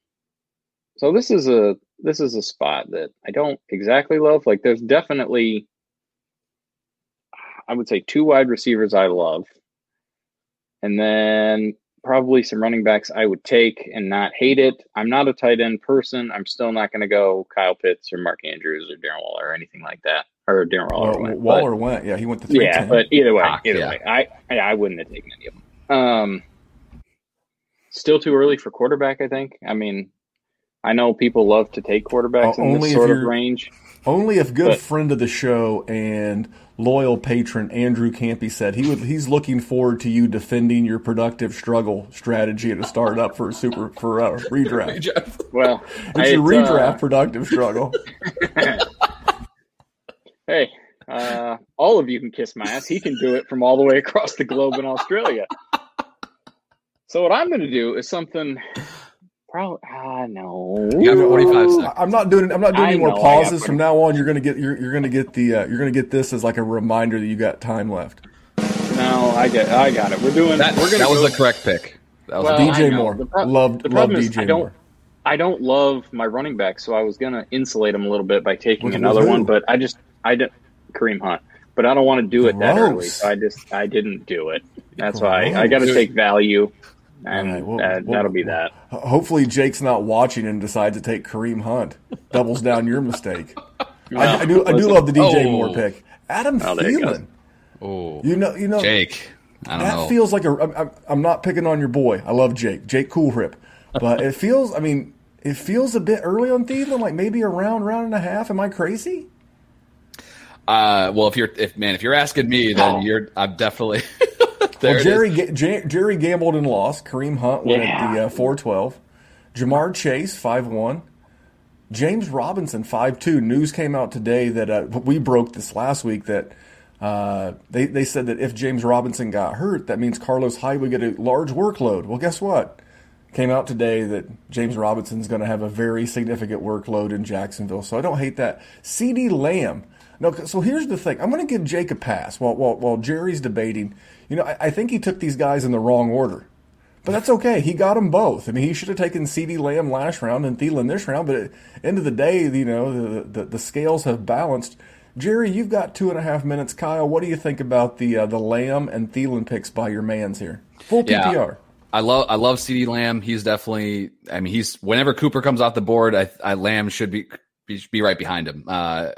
so this is a this is a spot that I don't exactly love. Like there's definitely, I would say, two wide receivers I love and then probably some running backs I would take and not hate it. I'm not a tight end person. I'm still not going to go Kyle Pitts or Mark Andrews or Darren Waller or anything like that. Or Darren Waller well, went. Waller but, went. Yeah, he went to three. Yeah, but either way, ah, either yeah. way, I, I I wouldn't have taken any of them. Um, still too early for quarterback. I think. I mean, I know people love to take quarterbacks uh, in this sort of range. Only if good but, friend of the show and loyal patron Andrew Campy said he would he's looking forward to you defending your productive struggle strategy to start up for a super for a redraft. well, it's your redraft uh, productive struggle. hey, uh, all of you can kiss my ass. He can do it from all the way across the globe in Australia. So what I'm going to do is something Probably, ah, no. You got 45 seconds. I'm not doing. I'm not doing I any more know, pauses from now on. You're gonna get. You're, you're gonna get the. Uh, you're gonna get this as like a reminder that you got time left. No, I get. I got it. We're doing. That, we're gonna that was the correct pick. That was well, DJ Moore. The pro- loved. The loved DJ I don't, Moore. I don't love my running back, so I was gonna insulate him a little bit by taking with, another with one, but I just I didn't Kareem Hunt, but I don't want to do it Gross. that early. So I just I didn't do it. That's Gross. why I, I got to take value and right, well, that, well, that'll be that. Hopefully, Jake's not watching and decides to take Kareem Hunt. Doubles down your mistake. I, I, do. I do love the DJ oh. Moore pick. Adam oh, Thielen. Oh, you know, you know, Jake. I don't that know. feels like a. I'm, I'm not picking on your boy. I love Jake. Jake Coolrip, but it feels. I mean, it feels a bit early on Thielen. Like maybe a round, round and a half. Am I crazy? Uh, well, if you're, if man, if you're asking me, then oh. you're. I'm definitely. well, Jerry J- Jerry gambled and lost. Kareem Hunt went yeah. at the uh, four twelve. Ja'Marr Chase five one. James Robinson five two. News came out today that uh, we broke this last week that uh, they they said that if James Robinson got hurt, that means Carlos Hyde would get a large workload. Well, guess what? Came out today that James Robinson's going to have a very significant workload in Jacksonville. So I don't hate that. CeeDee Lamb. No, so here's the thing. I'm going to give Jake a pass while while, while Jerry's debating. You know, I, I think he took these guys in the wrong order. But that's okay. He got them both. I mean, he should have taken CeeDee Lamb last round and Thielen this round. But at the end of the day, you know, the, the, the scales have balanced. Jerry, you've got two and a half minutes. Kyle, what do you think about the uh, the Lamb and Thielen picks by your man's here? Full PPR. Yeah. I love I love CeeDee Lamb. He's definitely. I mean, he's whenever Cooper comes off the board, I, I Lamb should be be, be right behind him uh,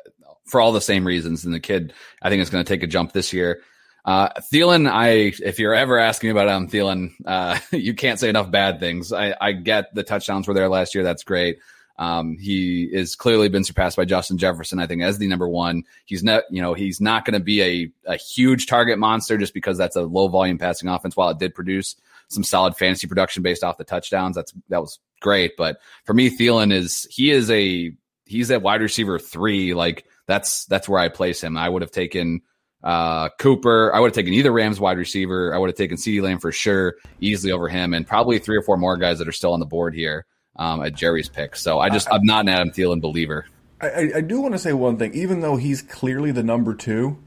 for all the same reasons. And the kid, I think, is going to take a jump this year. Uh, Thielen, I if you're ever asking about Adam Thielen, uh, you can't say enough bad things. I, I get the touchdowns were there last year. That's great. Um, he is clearly been surpassed by Justin Jefferson, I think, as the number one. He's not, you know, he's not going to be a, a huge target monster just because that's a low volume passing offense. While it did produce some solid fantasy production based off the touchdowns, that's that was great. But for me, Thielen is he is a he's a wide receiver three. Like that's that's where I place him. I would have taken uh, Cooper. I would have taken either Rams wide receiver. I would have taken CeeDee Lamb for sure, easily over him, and probably three or four more guys that are still on the board here um, at Jerry's pick. So I just I, am not an Adam Thielen believer. I, I do want to say one thing. Even though he's clearly the number two,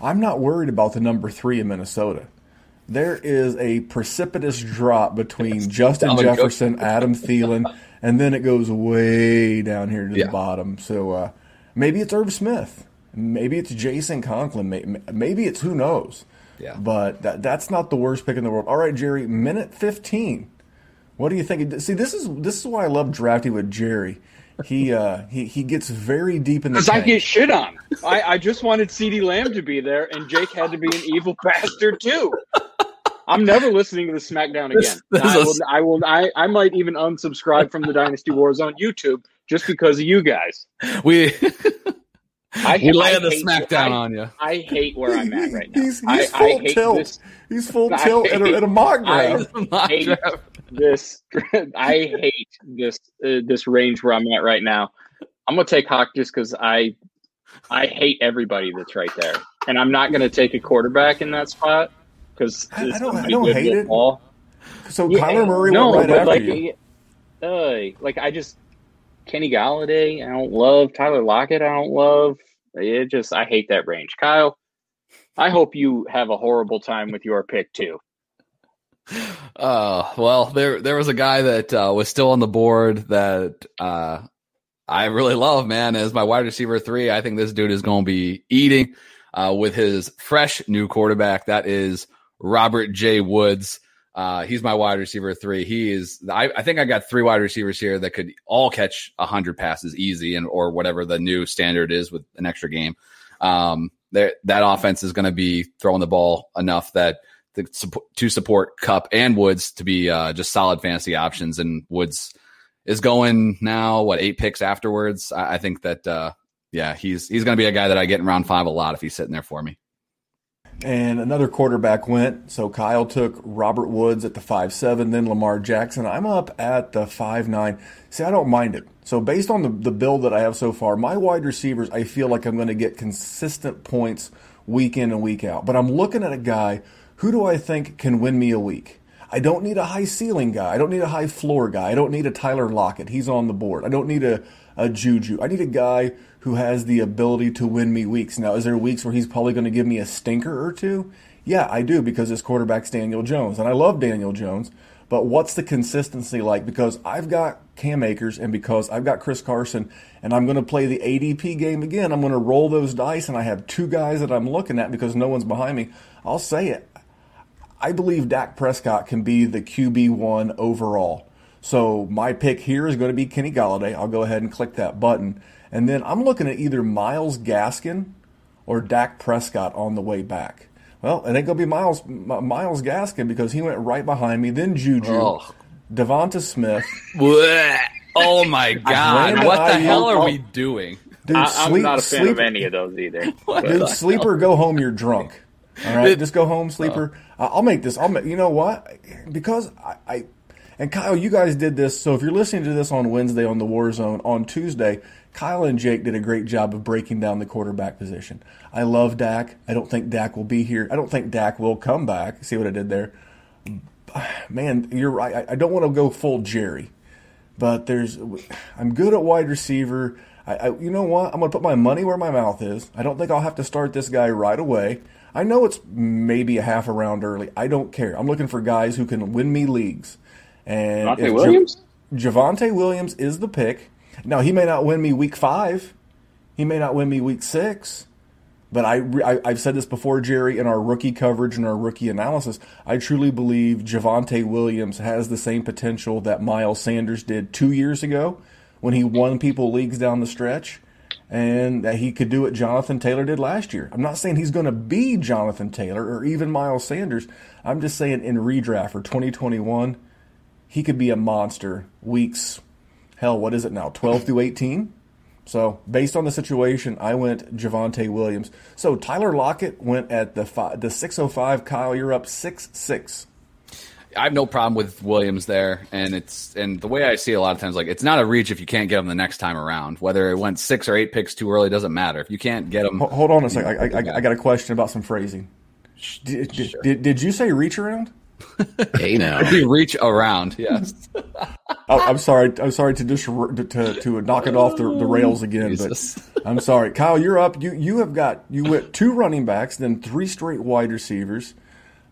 I'm not worried about the number three in Minnesota. There is a precipitous drop between Justin Jefferson, Adam Thielen, and then it goes way down here to yeah. the bottom. So uh, maybe it's Irv Smith. Maybe it's Jason Conklin. Maybe it's who knows. Yeah. But that, that's not the worst pick in the world. All right, Jerry, minute 15. What do you think? See, this is this is why I love drafting with Jerry. He uh, he he gets very deep in the. Because I get shit on. I, I just wanted CeeDee Lamb to be there, and Jake had to be an evil bastard too. I'm never listening to the SmackDown again. This- this I, will, is- I will. I, I might even unsubscribe from the Dynasty Warzone on YouTube just because of you guys. We I, we I the hate- smackdown on you. I hate where I'm at right now. He's, he's I, full I hate tilt. this. He's full I tilt at a, at a mock I- draft. hate this. I hate this uh, this range where I'm at right now. I'm gonna take Hawk just because I I hate everybody that's right there, and I'm not gonna take a quarterback in that spot because I- I don't- I don't hate it. All. So Yeah, Kyler Murray no, went right but after like, you. uh, like I just Kenny Golladay. I don't love Tyler Lockett. I don't love it. Just I hate that range, Kyle. I hope you have a horrible time with your pick too. Uh, well, there there was a guy that uh, was still on the board that uh, I really love, man, as my wide receiver three. I think this dude is going to be eating uh, with his fresh new quarterback. That is Robert J. Woods. Uh, he's my wide receiver three. He is. I, I think I got three wide receivers here that could all catch hundred passes easy, and or whatever the new standard is with an extra game. Um, that offense is going to be throwing the ball enough that to, to support Kupp and Woods to be uh, just solid fantasy options. And Woods is going now what eight picks afterwards. I, I think that uh, yeah, he's he's going to be a guy that I get in round five a lot if he's sitting there for me. And another quarterback went. So Kyle took Robert Woods at the five seven, then Lamar Jackson. I'm up at the five nine. See, I don't mind it. So based on the, the build that I have so far, my wide receivers, I feel like I'm going to get consistent points week in and week out. But I'm looking at a guy, who do I think can win me a week? I don't need a high ceiling guy. I don't need a high floor guy. I don't need a Tyler Lockett. He's on the board. I don't need a, a Juju. I need a guy who has the ability to win me weeks. Now, is there weeks where he's probably going to give me a stinker or two? Yeah, I do because his quarterback's Daniel Jones. And I love Daniel Jones. But what's the consistency like? Because I've got Cam Akers and because I've got Chris Carson and I'm going to play the ADP game again, I'm going to roll those dice and I have two guys that I'm looking at because no one's behind me. I'll say it. I believe Dak Prescott can be the QB1 overall. So my pick here is going to be Kenny Golladay. I'll go ahead and click that button. And then I'm looking at either Myles Gaskin or Dak Prescott on the way back. Well, it ain't going to be Miles Myles Gaskin because he went right behind me. Then Juju, Oh. DeVonta Smith. Oh my god! Brandon What the Ayuk. hell are we doing? Dude, I, I'm sleep- not a fan sleep- of any of those either. Dude, sleeper, go home. You're drunk. All right, just go home, sleeper. I- I'll make this. I'll make. You know what? Because I, I, and Kyle, you guys did this. So if you're listening to this on Wednesday on the War Zone, on Tuesday, Kyle and Jake did a great job of breaking down the quarterback position. I love Dak. I don't think Dak will be here. I don't think Dak will come back. See what I did there? Man, you're right. I, don't want to go full Jerry but there's I'm good at wide receiver. I, I you know what? I'm gonna put my money where my mouth is. I don't think I'll have to start this guy right away. I know it's maybe a half a round early. I don't care. I'm looking for guys who can win me leagues. And Javonte if Ja- Williams? Javonte Williams is the pick. Now he may not win me week five. He may not win me week six. But I, I, I've said this before, Jerry, in our rookie coverage and our rookie analysis. I truly believe Javonte Williams has the same potential that Miles Sanders did two years ago when he won people leagues down the stretch, and that he could do what Jonathan Taylor did last year. I'm not saying he's going to be Jonathan Taylor or even Miles Sanders. I'm just saying in redraft for 2021, he could be a monster weeks, hell, what is it now, 12 through 18? So based on the situation, I went Javonte Williams. So Tyler Lockett went at the fi- the 605. Kyle, you're up six six. I have no problem with Williams there, and it's and the way I see it a lot of times, like it's not a reach if you can't get him the next time around. Whether it went six or eight picks too early doesn't matter. If you can't get him, Hold on a second. I, I, I got a question about some phrasing. Did, did, did, did you say reach around? Hey now. if you reach around, yes. Oh, I'm sorry. I'm sorry to just to, to, to knock it off the, the rails again, Jesus. but I'm sorry, Kyle. You're up. You you have got you went two running backs, then three straight wide receivers.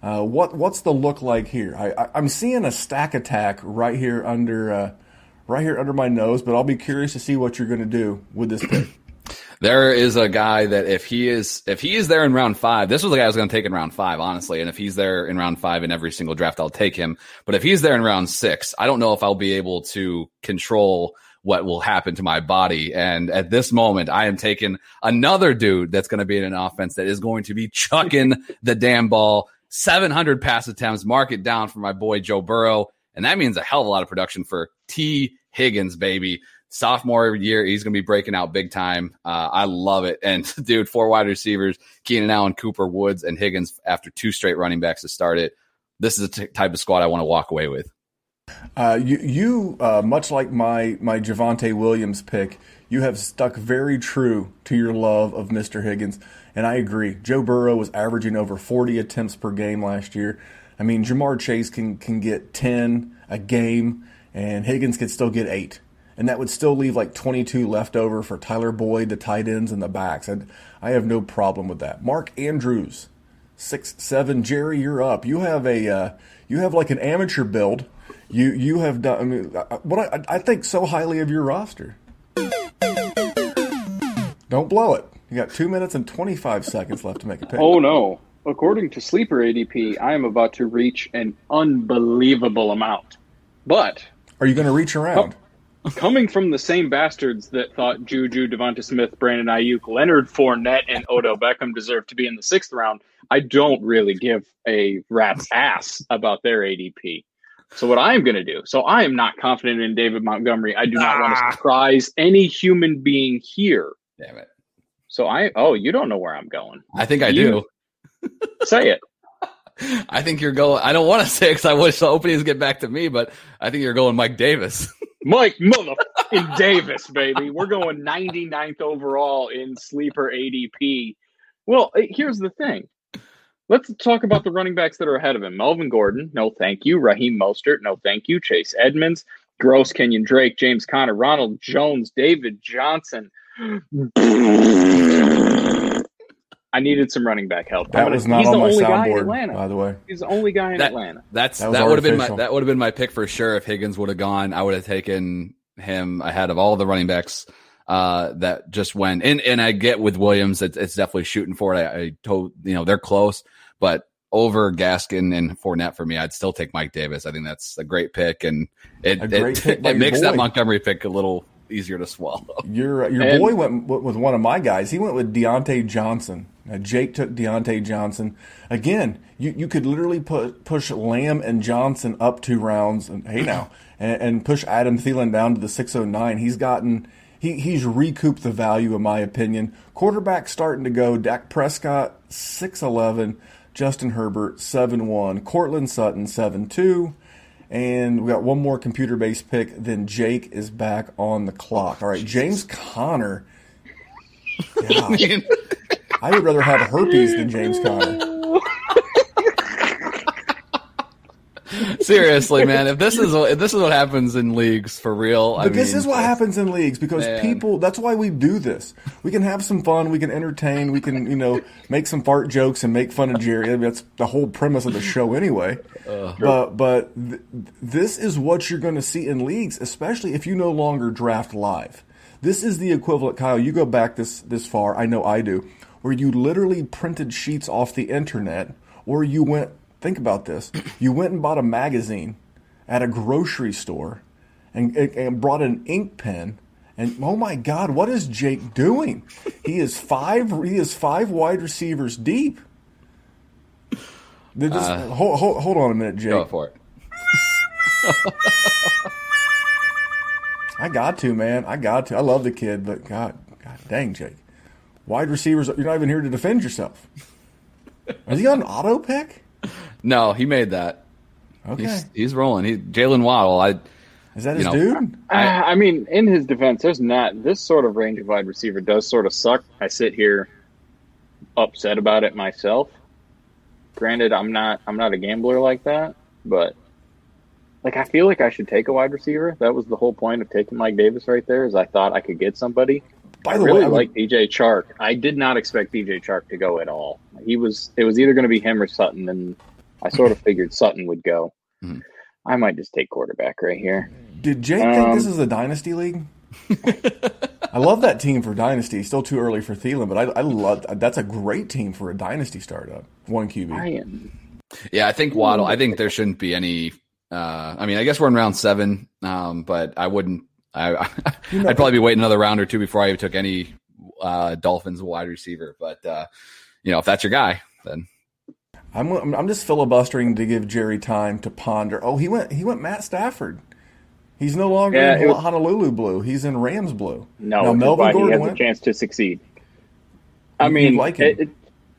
Uh, what what's the look like here? I, I I'm seeing a stack attack right here under uh, right here under my nose, but I'll be curious to see what you're going to do with this pick. There is a guy that if he is if he is there in round five, this was the guy I was going to take in round five, honestly. And if he's there in round five in every single draft, I'll take him. But if he's there in round six, I don't know if I'll be able to control what will happen to my body. And at this moment, I am taking another dude that's going to be in an offense that is going to be chucking the damn ball. 700 pass attempts, mark it down for my boy Joe Burrow. And that means a hell of a lot of production for Tee Higgins, baby sophomore year, he's going to be breaking out big time. Uh, I love it. And dude, four wide receivers, Keenan Allen, Cooper, Woods, and Higgins after two straight running backs to start it. This is the t- type of squad I want to walk away with. Uh, you, you uh, much like my my Javonte Williams pick, you have stuck very true to your love of Mr. Higgins, and I agree. Joe Burrow was averaging over 40 attempts per game last year. I mean, Ja'Marr Chase can can get 10 a game, and Higgins could still get eight and that would still leave like 22 left over for Tyler Boyd, the tight ends, and the backs. And I have no problem with that. Mark Andrews, six seven. Jerry, you're up. You have a uh, you have like an amateur build. You you have done. I mean, what I, I think so highly of your roster. Don't blow it. You got two minutes and 25 seconds left to make a pick. Oh no! According to Sleeper ADP, I am about to reach an unbelievable amount. But are you going to reach around? Coming from the same bastards that thought Juju, DeVonta Smith, Brandon Aiyuk, Leonard Fournette, and Odell Beckham deserved to be in the sixth round, I don't really give a rat's ass about their ADP. So what I am going to do, so I am not confident in David Montgomery. I do not ah. want to surprise any human being here. Damn it. So I, oh, you don't know where I'm going. I think I you, do. say it. I think you're going. I don't want to say because I wish the openings get back to me, but I think you're going Mike Davis. Mike motherfucking Davis, baby. We're going 99th overall in sleeper ADP. Well, eh, here's the thing. Let's talk about the running backs that are ahead of him. Melvin Gordon, no thank you. Raheem Mostert, no thank you. Chase Edmonds, Gross, Kenyon Drake, James Conner, Ronald Jones, David Johnson. I needed some running back help. That was not he's on the my only guy in Atlanta. by the way. He's the only guy in that, Atlanta. That's that, that would have been my that would have been my pick for sure. If Higgins would have gone, I would have taken him ahead of all the running backs uh, that just went. And and I get with Williams, it's, it's definitely shooting for it. I, I told you know they're close, but over Gaskin and Fournette for me, I'd still take Mike Davis. I think that's a great pick, and it it, it makes boy. that Montgomery pick a little easier to swallow. Your your and, boy went with one of my guys. He went with Diontae Johnson. Now, Jake took Diontae Johnson. Again, you, you could literally put push Lamb and Johnson up two rounds, and hey now, and, and push Adam Thielen down to the 609. He's gotten he he's recouped the value in my opinion. Quarterback starting to go. Dak Prescott 6'11, Justin Herbert seven one. Courtland Sutton seven two. And we got one more computer based pick. Then Jake is back on the clock. All right, James Conner. I would rather have herpes than James Conner. Seriously, man, if this is if this is what happens in leagues for real, but I this mean, is what happens in leagues because man. people. That's why we do this. We can have some fun. We can entertain. We can you know make some fart jokes and make fun of Jerry. That's the whole premise of the show anyway. Uh, but but th- this is what you're going to see in leagues, especially if you no longer draft live. This is the equivalent, Kyle. You go back this this far. I know I do, where you literally printed sheets off the internet, or you went think about this. You went and bought a magazine at a grocery store and, and brought an ink pen. And oh my God, what is Jake doing? He is five. He is five wide receivers deep. Just, uh, hold, hold, hold, on a minute, Jake. Go for it. I got to, man. I got to. I love the kid, but God, God dang, Jake. Wide receivers, you're not even here to defend yourself. Is he on auto pick? No, he made that. Okay, he's, he's rolling. He Jaylen Waddle. I is that his know, dude? I, I, mean, in his defense, there's not this sort of range of wide receiver does sort of suck. I sit here upset about it myself. Granted, I'm not I'm not a gambler like that, but like I feel like I should take a wide receiver. That was the whole point of taking Mike Davis right there. Is I thought I could get somebody. By the I really way, I like DJ Chark. I did not expect DJ Chark to go at all. He was it was either going to be him or Sutton, and I sort of figured Sutton would go. Mm-hmm. I might just take quarterback right here. Did Jake um, think this is a dynasty league? I love that team for dynasty. Still too early for Thielen, but I, I love that's a great team for a dynasty startup. One QB. I am. Yeah, I think Waddle. I think there shouldn't be any. Uh, I mean, I guess we're in round seven, um, but I wouldn't. I, You know- I'd probably be waiting another round or two before I took any uh, Dolphins wide receiver. But uh, you know, if that's your guy, then I'm I'm I'm just filibustering to give Jerry time to ponder. Oh, he went he went Matt Stafford. He's no longer Yeah, in was- Honolulu blue. He's in Rams blue. No, now Melvin why he Gordon has went. a chance to succeed. I You- you mean, like it, it,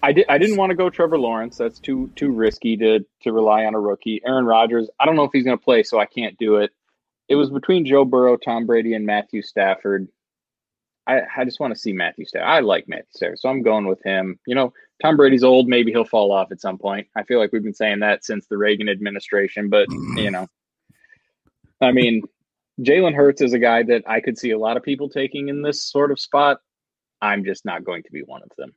I did. I didn't want to go Trevor Lawrence. That's too too risky to to rely on a rookie. Aaron Rodgers. I don't know if he's going to play, so I can't do it. It was between Joe Burrow, Tom Brady, and Matthew Stafford. I, I just want to see Matthew Stafford. I like Matthew Stafford, so I'm going with him. You know, Tom Brady's old. Maybe he'll fall off at some point. I feel like we've been saying that since the Reagan administration, but mm-hmm. you know, I mean, Jalen Hurts is a guy that I could see a lot of people taking in this sort of spot. I'm just not going to be one of them.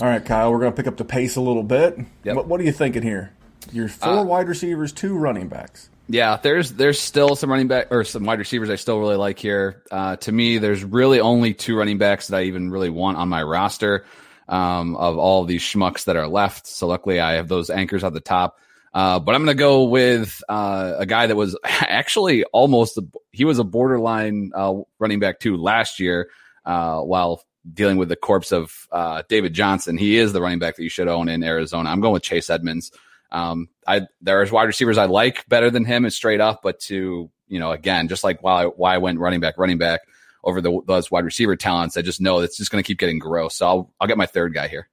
All right, Kyle, we're going to pick up the pace a little bit. Yep. What, what are you thinking here? Your four Uh, wide receivers, two running backs. Yeah, there's there's still some running back or some wide receivers I still really like here. Uh, to me, there's really only two running backs that I even really want on my roster um, of all these schmucks that are left. So luckily, I have those anchors at the top. Uh, but I'm going to go with uh, a guy that was actually almost he was a borderline uh, running back too last year uh, while dealing with the corpse of uh, David Johnson. He is the running back that you should own in Arizona. I'm going with Chase Edmonds. Um, I there's wide receivers I like better than him, is straight up. But to you know, again, just like why why I went running back, running back over the those wide receiver talents, I just know it's just going to keep getting gross. So I'll I'll get my third guy here.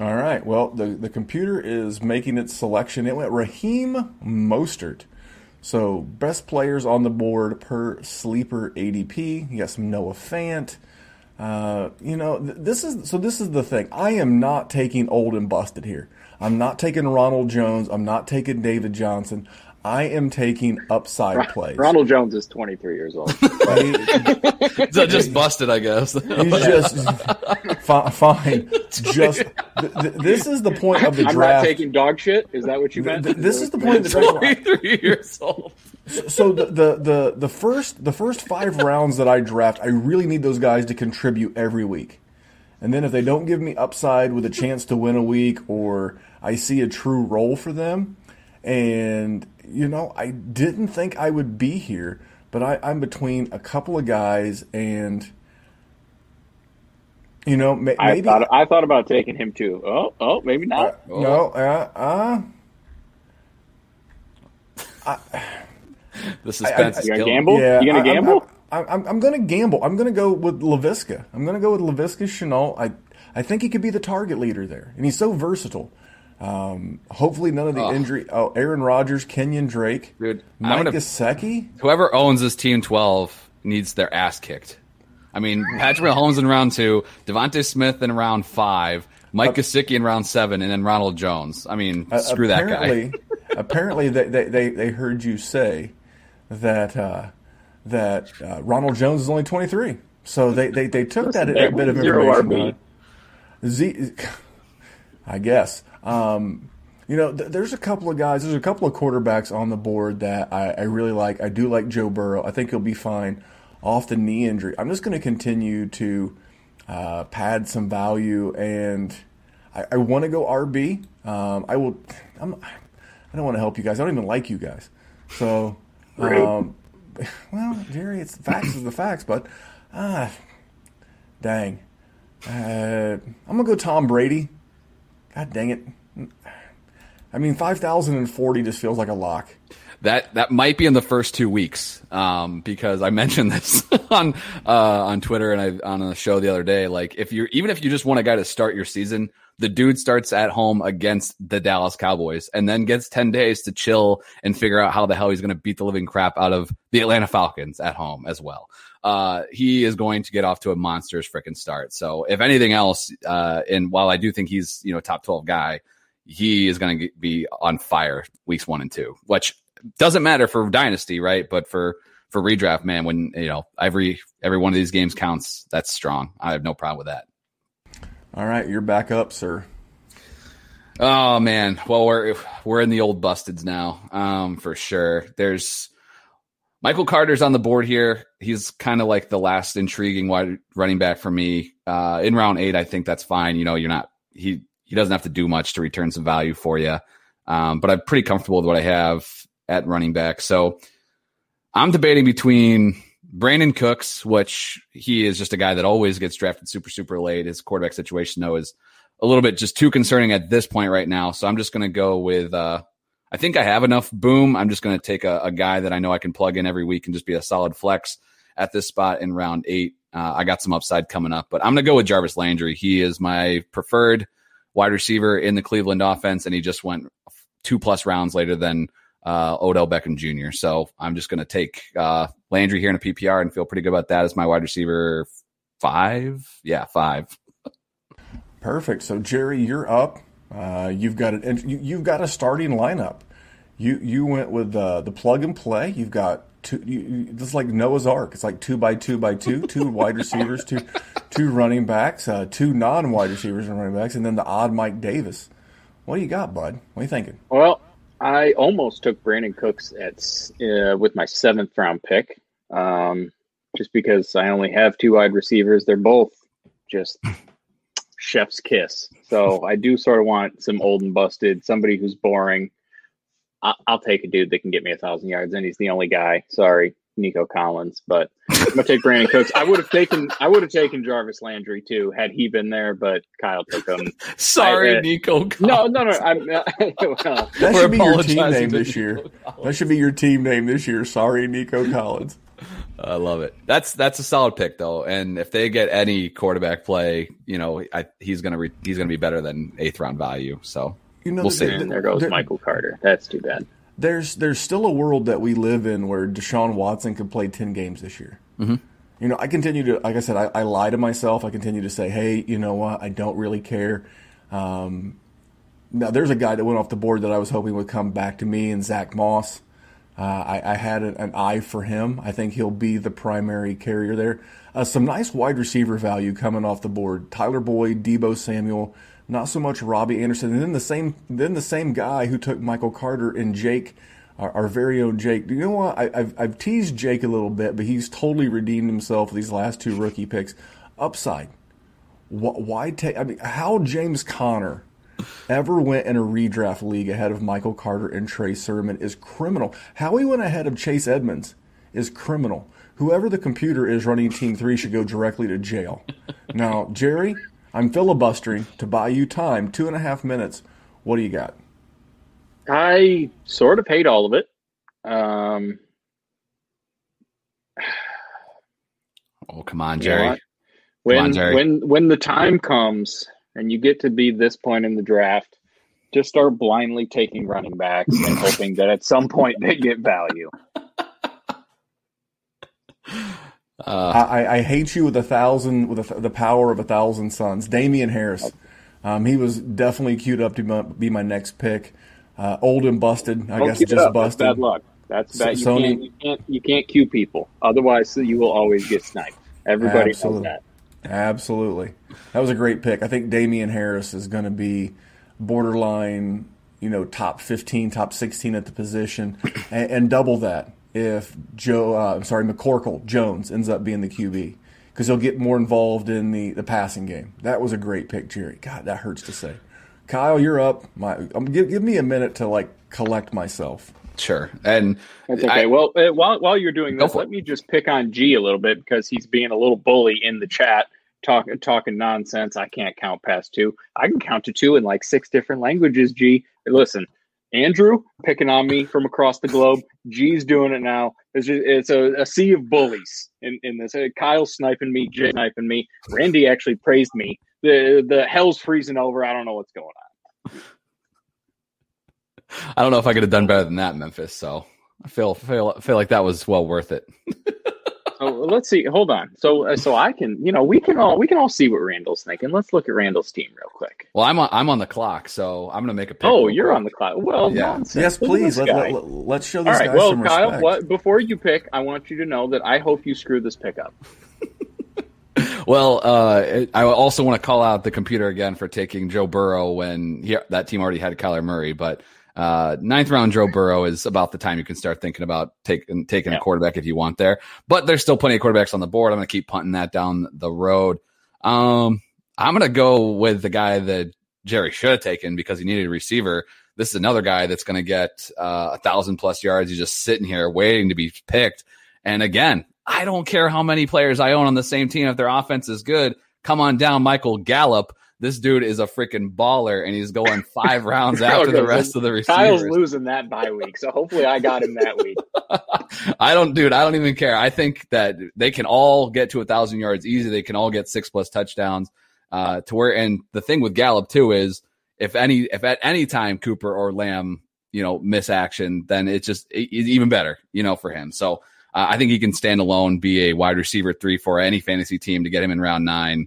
All right. Well, the, the computer is making its selection. It went Raheem Mostert. So, best players on the board per sleeper ADP. You got some Noah Fant. Uh, you know, th- this is so. This is the thing. I am not taking old and busted here. I'm not taking Ronald Jones. I'm not taking David Johnson. I am taking upside plays. Ronald Jones is 23 years old. Right? So just busted, I guess. He's just fi- fine. Just th- th- this is the point of the draft. I'm not taking dog shit. Is that what you meant? Th- this is the point of the draft. 23 years old. So the, the the the first the first five rounds that I draft, I really need those guys to contribute every week. And then if they don't give me upside with a chance to win a week, or I see a true role for them, and you know I didn't think I would be here, but I, I'm between a couple of guys, and you know ma- I maybe thought I thought about taking him too. Oh, oh, maybe not. no, uh, uh, The suspense I- is You gonna gamble? Yeah, you gonna I- I'm- gamble? I'm, I'm, I'm going to gamble. I'm going to go with Laviska. I'm going to go with Laviska Shenault. I I think he could be the target leader there, and he's so versatile. Um, hopefully, none of the injury. Oh, Aaron Rodgers, Kenyon Drake, Dude, Mike gonna- Gesicki. Whoever owns this team 12 needs their ass kicked. I mean, Patrick Mahomes in round two, DeVonta Smith in round five, Mike Gesicki in round seven, and then Ronald Jones. I mean, Uh, screw that guy. apparently, apparently, they, they, they, they heard you say that uh, that uh, Ronald Jones is only 23. So they, they, they took that a bit of information. RB. Z, I guess. Um, you know, th- there's a couple of guys. There's a couple of quarterbacks on the board that I, I really like. I do like Joe Burrow. I think he'll be fine off the knee injury. I'm just going to continue to uh, pad some value, and I, I want to go RB. Um, I will. I'm, I don't want to help you guys. I don't even like you guys. So, um, well, Jerry, it's the facts is the facts, but ah, dang. Uh, I'm gonna go Tom Brady. God dang it! I mean, five thousand and forty just feels like a lock. That that might be in the first two weeks, um, because I mentioned this on uh, on Twitter and I on a show the other day. Like, if you're even if you just want a guy to start your season, the dude starts at home against the Dallas Cowboys and then gets ten days to chill and figure out how the hell he's going to beat the living crap out of the Atlanta Falcons at home as well. Uh, he is going to get off to a monstrous freaking start. So, if anything else, uh, and while I do think he's you know top twelve guy, he is going to be on fire weeks one and two, which doesn't matter for dynasty, right? But for for redraft, man, when you know every every one of these games counts, that's strong. I have no problem with that. All right, you're back up, sir. Oh man, well we're we're in the old busteds now, um, for sure. There's Michael Carter's on the board here. He's kind of like the last intriguing wide running back for me. Uh, in round eight, I think that's fine. You know, you're not he he doesn't have to do much to return some value for you. Um, but I'm pretty comfortable with what I have at running back. So I'm debating between Brandin Cooks, which he is just a guy that always gets drafted super, super late. His quarterback situation, though, is a little bit just too concerning at this point right now. So I'm just going to go with, uh, I think I have enough boom. I'm just going to take a, a, guy that I know I can plug in every week and just be a solid flex at this spot in round eight. Uh, I got some upside coming up, but I'm going to go with Jarvis Landry. He is my preferred wide receiver in the Cleveland offense, and he just went two plus rounds later than uh, Odell Beckham Jr. So I'm just going to take uh, Landry here in a PPR and feel pretty good about that as my wide receiver five. Yeah, five. Perfect. So Jerry, you're up. Uh, you've got it. You, have got a starting lineup. You you went with uh, the plug and play. You've got two. You, it's like Noah's Ark. It's like two by two by two. Two wide receivers, two two running backs, uh, two non wide receivers and running backs, and then the odd Mike Davis. What do you got, bud? What are you thinking? Well, I almost took Brandin Cooks at uh, with my seventh round pick, um, just because I only have two wide receivers. They're both just chef's kiss. So I do sort of want some old and busted, somebody who's boring. I- will take a dude that can get me a thousand yards, and he's the only guy. Sorry, Nico Collins, but I'm gonna take Brandin Cooks. I would have taken I would have taken Jarvis Landry too had he been there, but Kyle took him. Sorry, I, uh, Nico. Collins. No, no, no. I'm, uh, well, that should be your team name this year. That should be your team name this year. Sorry, Nico Collins. I love it. That's that's a solid pick though, and if they get any quarterback play, you know, I, he's gonna re, he's gonna be better than eighth round value. So you know, we'll see. And there goes Michael Carter. That's too bad there's there's still a world that we live in where Deshaun Watson could play ten games this year. Mm-hmm. You know, I continue to, like I said, I, I, lie to myself. I continue to say, hey, you know what? I don't really care. Um, now, there's a guy that went off the board that I was hoping would come back to me, and Zach Moss. Uh, I, I, had an, an, eye for him. I think he'll be the primary carrier there. Uh, some nice wide receiver value coming off the board. Tyler Boyd, Deebo Samuel, not so much Robbie Anderson. And then the same then the same guy who took Michael Carter and Jake, our, our very own Jake. Do you know what? I, have I've teased Jake a little bit, but he's totally redeemed himself these last two rookie picks. Upside. Why take? I mean, how James Conner ever went in a redraft league ahead of Michael Carter and Trey Sermon is criminal. How he went ahead of Chase Edmonds is criminal. Whoever the computer is running Team Three should go directly to jail. Now, Jerry, I'm filibustering to buy you time, two and a half minutes. What do you got? I sort of hate all of it. Um, oh, come on, Jerry. You know when on, Jerry. when when the time comes and you get to be this point in the draft, just start blindly taking running backs and hoping that at some point they get value. Uh, I, I, hate you with a thousand, with a, the power of a thousand suns. Damien Harris, um, he was definitely queued up to be my next pick. Uh, old and busted, I Don't guess, just up. busted. That's bad luck. That's bad. You, Sony, can't, you can't you can't cue people. Otherwise, you will always get sniped. Everybody absolutely. knows that. Absolutely, that was a great pick. I think Damien Harris is going to be borderline, you know, top fifteen, top sixteen at the position, and, and double that if Joe, uh, I'm sorry, McCorkle Jones ends up being the QB because he'll get more involved in the, the passing game. That was a great pick, Jerry. God, that hurts to say. Kyle, you're up. My, um, give, give me a minute to like collect myself. Sure, and that's okay. I, well, uh, while while you're doing this, let me just pick on G a little bit because he's being a little bully in the chat, talking talking nonsense. I can't count past two. I can count to two in like six different languages. G, listen, Andrew picking on me from across the globe. G's doing it now. It's, just, it's a, a, sea of bullies in, in this. Uh, Kyle sniping me, Jay sniping me. Randy actually praised me. The the hell's freezing over. I don't know what's going on. I don't know if I could have done better than that, Memphis. So I feel feel feel like that was well worth it. So let's see. Hold on. So uh, so I can you know we can all we can all see what Randall's thinking. Let's look at Randall's team real quick. Well, I'm on, I'm on the clock, so I'm gonna make a pick. Oh, you're quick. on the clock. Well, yeah. Nonsense. Yes, please. Let, us let, show this all right. well, Kyle, what, before you pick, I want you to know that I hope you screw this pick up. well, uh, I also want to call out the computer again for taking Joe Burrow when he, that team already had Kyler Murray, but Uh, ninth round Joe Burrow is about the time you can start thinking about taking taking Yeah. a quarterback if you want there. But there's still plenty of quarterbacks on the board. I'm going to keep punting that down the road. Um, I'm going to go with the guy that Jerry should have taken because he needed a receiver. This is another guy that's going to get uh, a thousand plus yards. He's just sitting here waiting to be picked. And again, I don't care how many players I own on the same team. If their offense is good, come on down, Michael Gallup. This dude is a freaking baller, and he's going five rounds after the rest of the Kyle's receivers. losing that bye week, so hopefully I got him that week. I don't, dude. I don't even care. I think that they can all get to a thousand yards easy. They can all get six plus touchdowns. Uh, to where, and the thing with Gallup too is if any, if at any time Cooper or Lamb, you know, miss action, then it's just it, it's even better, you know, for him. So uh, I think he can stand alone, be a wide receiver three for any fantasy team to get him in round nine.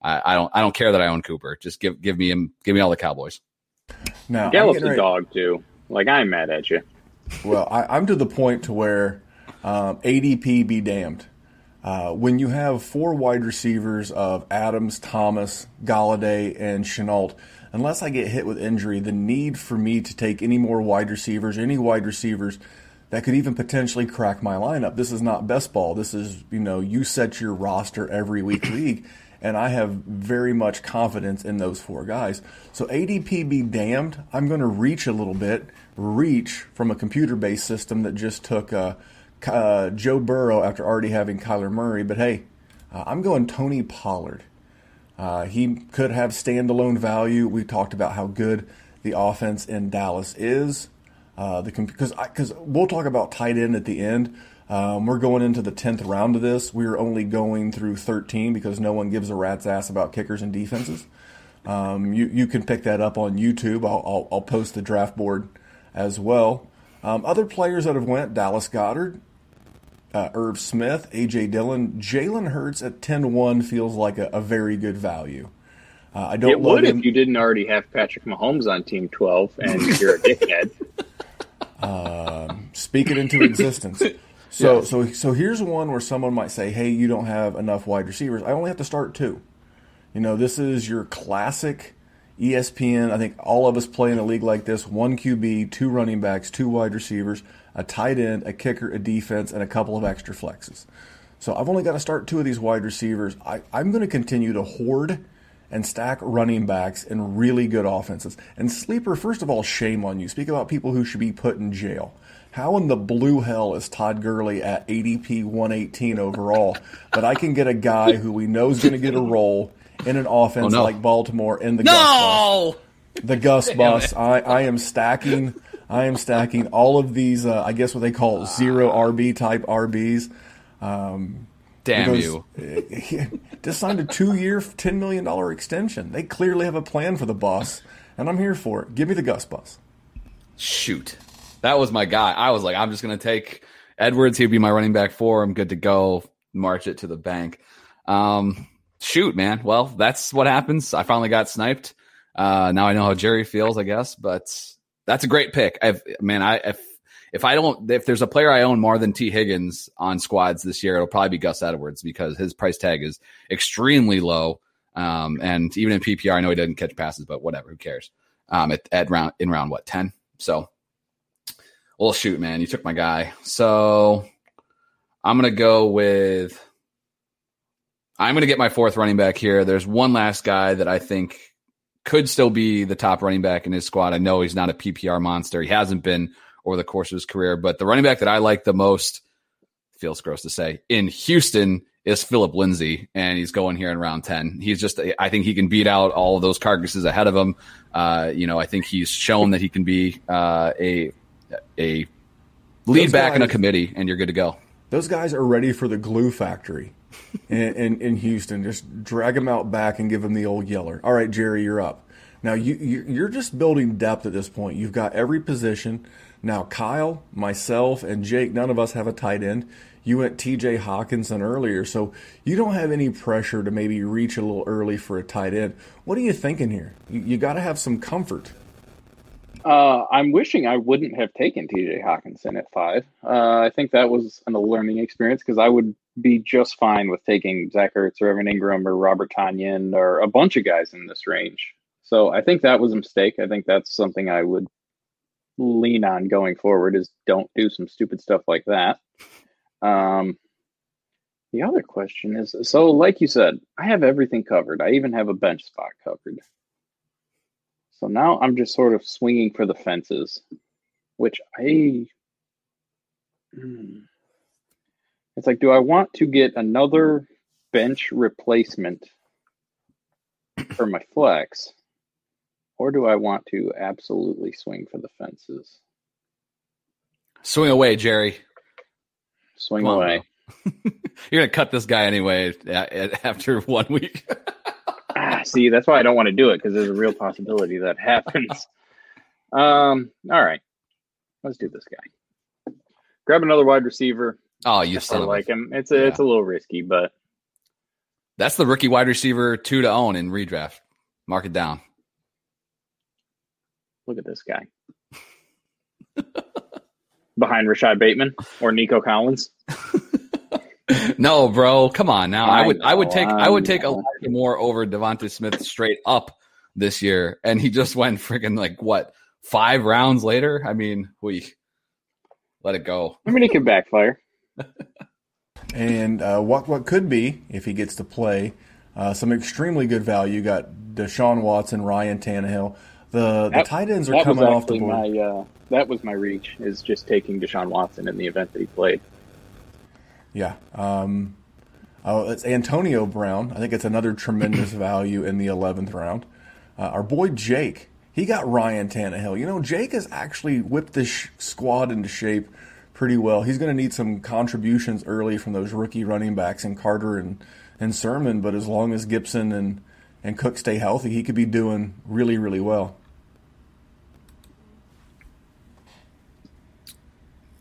I, I don't, I don't care that I own Cooper. Just give, give me him, give me all the Cowboys. Now, I'm Gallup's a ready- dog too. Like I'm mad at you. Well, I, I'm to the point to where um, ADP be damned. Uh, when you have four wide receivers of Adams, Thomas, Golladay, and Shenault, unless I get hit with injury, the need for me to take any more wide receivers, any wide receivers that could even potentially crack my lineup. This is not best ball. This is, you know, you set your roster every week league. And I have very much confidence in those four guys. So ADP be damned. I'm going to reach a little bit, reach from a computer based system that just took uh, uh, Joe Burrow after already having Kyler Murray. But hey, uh, I'm going Tony Pollard. Uh, he could have standalone value. We talked about how good the offense in Dallas is. Uh, the because because we'll talk about tight end at the end. Um, we're going into the tenth round of this. We're only going through thirteen because no one gives a rat's ass about kickers and defenses. Um, you you can pick that up on YouTube. I'll, I'll, I'll post the draft board as well. Um, other players that have went: Dallas Goedert, uh, Irv Smith, AJ Dillon, Jalen Hurts at 10-1 feels like a, a very good value. Uh, I don't It would him. if you didn't already have Patrick Mahomes on Team 12 and you're a dickhead. speak it into existence. So so so here's one where someone might say, "Hey, you don't have enough wide receivers. I only have to start two. You know, this is your classic ESPN. I think all of us play in a league like this: one QB, two running backs, two wide receivers, a tight end, a kicker, a defense, and a couple of extra flexes. So I've only got to start two of these wide receivers. I, I'm going to continue to hoard and stack running backs and really good offenses. And sleeper, first of all, shame on you. Speak about people who should be put in jail. How in the blue hell is Todd Gurley at ADP 118 overall? but I can get a guy who we know is going to get a role in an offense no. like Baltimore in the Gus bus. No, The Gus bus. I, I am stacking. I am stacking all of these. Uh, I guess what they call zero RB type RBs. damn Because you. just signed a two-year, ten million dollar extension. They clearly have a plan for the bus, and I'm here for it. Give me the Gus bus. Shoot. That was my guy. I was like, I'm just going to take Edwards. He'd be my running back four. I'm good to go. March it to the bank. Um, shoot, man. Well, that's what happens. I finally got sniped. Uh, now I know how Jerry feels, I guess, but that's a great pick. I've, man, I, if, if I don't, if there's a player I own more than T Higgins on squads this year, it'll probably be Gus Edwards because his price tag is extremely low. Um, and even in PPR, I know he doesn't catch passes, but whatever, who cares? Um, at, at round, in round what, 10? So, well, shoot, man, you took my guy. So I'm going to go with. I'm going to get my fourth running back here. There's one last guy that I think could still be the top running back in his squad. I know he's not a PPR monster. He hasn't been over the course of his career, but the running back that I like the most feels gross to say in Houston is Philip Lindsay, and he's going here in round 10. He's just, I think he can beat out all of those carcasses ahead of him. Uh, you know, I think he's shown that he can be uh, a, a lead Those back in a committee, and you're good to go. Those guys are ready for the glue factory in, in, in Houston. Just drag them out back and give them the old yeller. All right, Jerry, you're up. Now you you- you're just building depth at this point. You've got every position. Now Kyle, myself, and Jake, none of us have a tight end. You went T.J. Hockenson earlier, so you don't have any pressure to maybe reach a little early for a tight end. What are you thinking here? You, you got to have some comfort. Uh, I'm wishing I wouldn't have taken TJ Hockenson at five. Uh, I think that was a learning experience because I would be just fine with taking Zach Ertz or Evan Engram or Robert Tonyan or a bunch of guys in this range. So I think that was a mistake. I think that's something I would lean on going forward is don't do some stupid stuff like that. Um, the other question is so, like you said, I have everything covered. I even have a bench spot covered. So now I'm just sort of swinging for the fences, which I. Hmm. It's like, do I want to get another bench replacement for my flex, or do I want to absolutely swing for the fences? Swing away, Jerry. Swing away. You're gonna cut this guy anyway after one week. Ah, see, that's why I don't want to do it because there's a real possibility that happens. Um, all right, let's do this guy. Grab another wide receiver. oh, you a like him. It's a it's a little risky, but That's the rookie wide receiver two to own in redraft. Mark it down. look at this guy behind Rashod Bateman or Nico Collins. No, bro, come on now. I, I would I would take I I would take know. Elijah Moore over DeVonta Smith straight up this year, and he just went freaking like what five rounds later. I mean, we let it go. I mean, it could backfire. And uh, what what could be if he gets to play uh, some extremely good value. You got Deshaun Watson, Ryan Tannehill. The the That- tight ends are coming off the board. my uh, that was my reach is just taking Deshaun Watson in the event that he played. Yeah. Um, oh, it's Antonio Brown. I think it's another tremendous value in the 11th round. Uh, our boy Jake, he got Ryan Tannehill. You know, Jake has actually whipped this sh- squad into shape pretty well. He's going to need some contributions early from those rookie running backs and Carter and, and Sermon, but as long as Gibson and, and Cook stay healthy, he could be doing really, really well.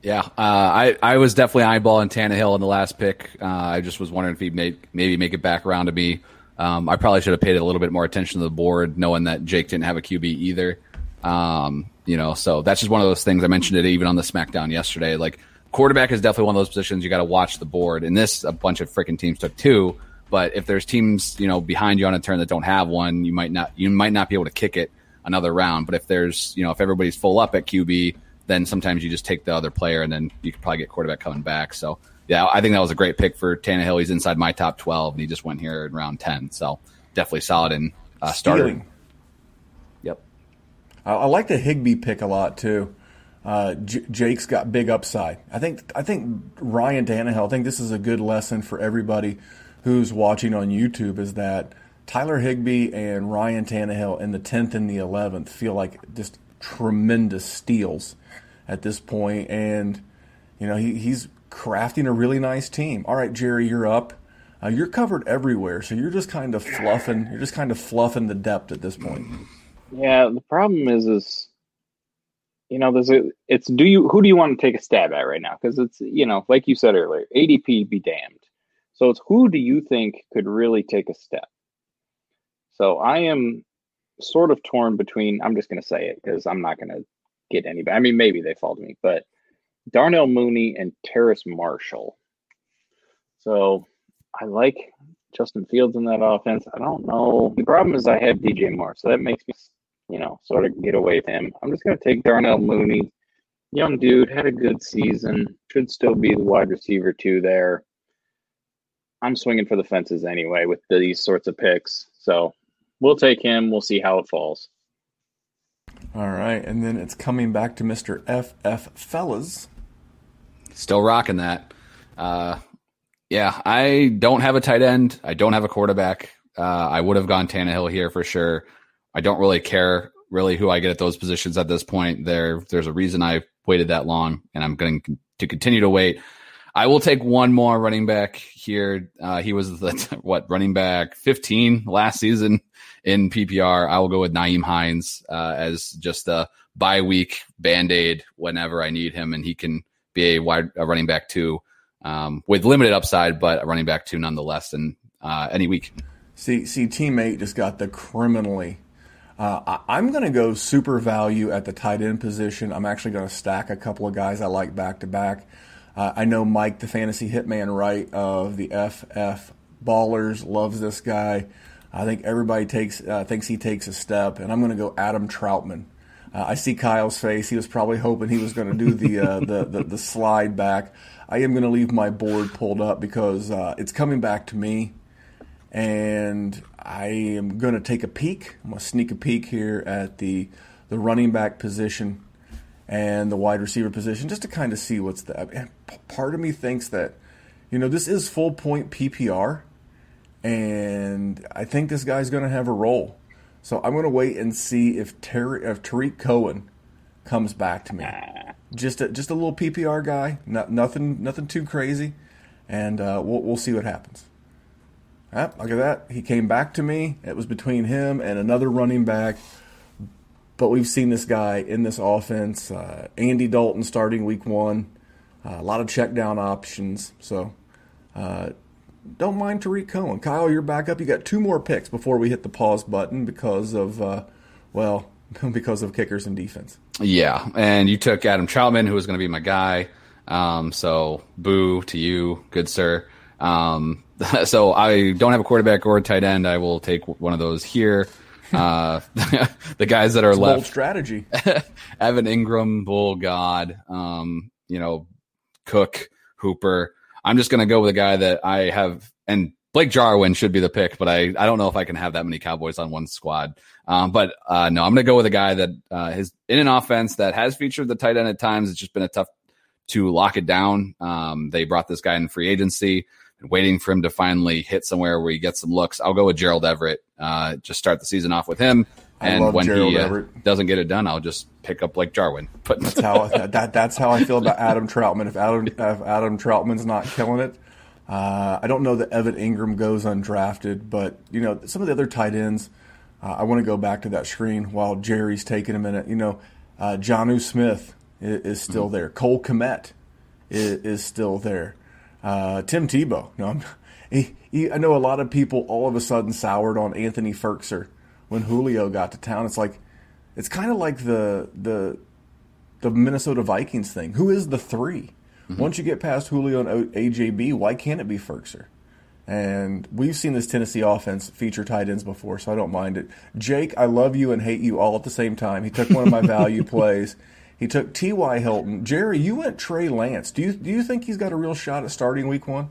Yeah, uh, I I was definitely eyeballing Tannehill in the last pick. Uh, I just was wondering if he'd make, maybe make it back around to me. Um, I probably should have paid a little bit more attention to the board, knowing that Jake didn't have a QB either. Um, you know, so that's just one of those things. I mentioned it even on the SmackDown yesterday. Like quarterback is definitely one of those positions you got to watch the board. And this, a bunch of freaking teams took two. But if there's teams, you know, behind you on a turn that don't have one, you might not you might not be able to kick it another round. But if there's, you know, if everybody's full up at QB, then sometimes you just take the other player and then you could probably get quarterback coming back. So yeah, I think that was a great pick for Tannehill. He's inside my top twelve, and he just went here in round ten. So definitely solid in uh, starter. Stealing. Yep. I, I like the Higbee pick a lot too. Uh, J- Jake's got big upside. I think. I think Ryan Tannehill. I think this is a good lesson for everybody who's watching on YouTube. Is that Tyler Higbee and Ryan Tannehill in the tenth and the eleventh feel like just tremendous steals at this point, and you know he, he's crafting a really nice team. All right, Jerry, you're up. Uh, you're covered everywhere, so you're just kind of fluffing. You're just kind of fluffing the depth at this point. Yeah, the problem is, is you know, there's a. It's do you who do you want to take a stab at right now? Because it's you know, like you said earlier, ADP be damned. So it's who do you think could really take a step? So I am sort of torn between. I'm just going to say it because I'm not going to get anybody. I mean, maybe they to me, but Darnell Mooney and Terrace Marshall. So I like Justin Fields in that offense. I don't know. The problem is I have DJ Moore, so that makes me, you know, sort of get away with him. I'm just going to take Darnell Mooney. Young dude, had a good season. Should still be the wide receiver two there. I'm swinging for the fences anyway with these sorts of picks. So we'll take him. We'll see how it falls. All right, and then it's coming back to Mr. FF Fellas. Still rocking that. Uh, yeah, I don't have a tight end. I don't have a quarterback. Uh, I would have gone Tannehill here for sure. I don't really care really who I get at those positions at this point. There, there's a reason I waited that long, and I'm going to continue to wait. I will take one more running back here. Uh, he was the what running back 15 last season in PPR. I will go with Nyheim Hines uh, as just a bye week band aid whenever I need him, and he can be a wide a running back two um, with limited upside, but a running back two nonetheless, and uh, any week. See, see, teammate just got the criminally. Uh, I, I'm going to go super value at the tight end position. I'm actually going to stack a couple of guys I like back to back. Uh, I know Mike, the fantasy hitman, right of the FF Ballers, loves this guy. I think everybody takes uh, thinks he takes a step, and I'm going to go Adam Trautman. Uh, I see Kyle's face. He was probably hoping he was going to do the, uh, the, the the slide back. I am going to leave my board pulled up because uh, it's coming back to me, and I am going to take a peek. I'm going to sneak a peek here at the the running back position and the wide receiver position just to kind of see what's the. Part of me thinks that, you know, this is full point PPR, and I think this guy's going to have a role. So I'm going to wait and see if, Ter- if Tarik Cohen comes back to me. Just a, just a little PPR guy, not, nothing nothing too crazy, and uh, we'll we'll see what happens. Ah, look at that. He came back to me. It was between him and another running back. But we've seen this guy in this offense. Uh, Andy Dalton starting week one. Uh, a lot of check down options. So uh, don't mind Tarik Cohen. Kyle, you're back up. You got two more picks before we hit the pause button because of, uh, well, because of kickers and defense. Yeah. And you took Adam Trautman, who was going to be my guy. Um, so boo to you, good sir. Um, so I don't have a quarterback or a tight end. I will take one of those here. Uh, the guys that are it's left. Bold strategy. Evan Engram, Bull God, um, you know, Cook, Hooper. I'm just going to go with a guy that I have, and Blake Jarwin should be the pick, but I, I don't know if I can have that many Cowboys on one squad. Um, but uh, no, I'm going to go with a guy that uh, is in an offense that has featured the tight end at times. It's just been a tough to lock it down. Um, they brought this guy in free agency waiting for him to finally hit somewhere where he gets some looks. I'll go with Gerald Everett. Uh, just start the season off with him, and when Gerald he uh, doesn't get it done, I'll just pick up like Jarwin. But that's how that that's how I feel about Adam Trautman. If Adam if Adam Trautman's not killing it, uh, I don't know that Evan Engram goes undrafted, but you know some of the other tight ends. Uh, I want to go back to that screen while Jerry's taking a minute. You know, uh, Smith is, is still mm-hmm. there. Cole Kmet is, is still there. Uh, Tim Tebow. No, I'm, he, he, I know a lot of people all of a sudden soured on Anthony Firkser when Julio got to town. It's like it's kind of like the the the Minnesota Vikings thing. Who is the 3 mm-hmm. Once you get past Julio and AJB, why can't it be Firkser? And we've seen this Tennessee offense feature tight ends before, so I don't mind it. Jake, I love you and hate you all at the same time. He took one of my value plays. He took T.Y. Hilton. Jerry, you went Trey Lance. Do you do you think he's got a real shot at starting week one?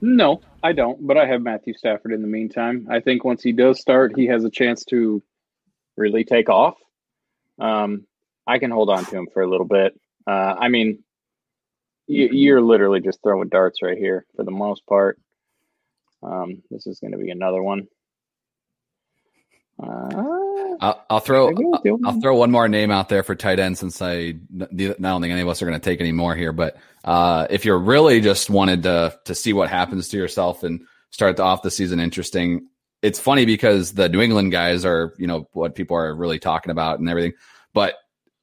No, I don't. But I have Matthew Stafford in the meantime. I think once he does start, he has a chance to really take off. Um, I can hold on to him for a little bit. Uh, I mean, you're literally just throwing darts right here for the most part. Um, this is going to be another one. Uh, I'll, I'll throw I'll, I'll, throw one more name out there for tight end since I, I don't think any of us are going to take any more here. But uh, if you're really just wanted to to see what happens to yourself and start off the season interesting, it's funny because the New England guys are you know what people are really talking about and everything. But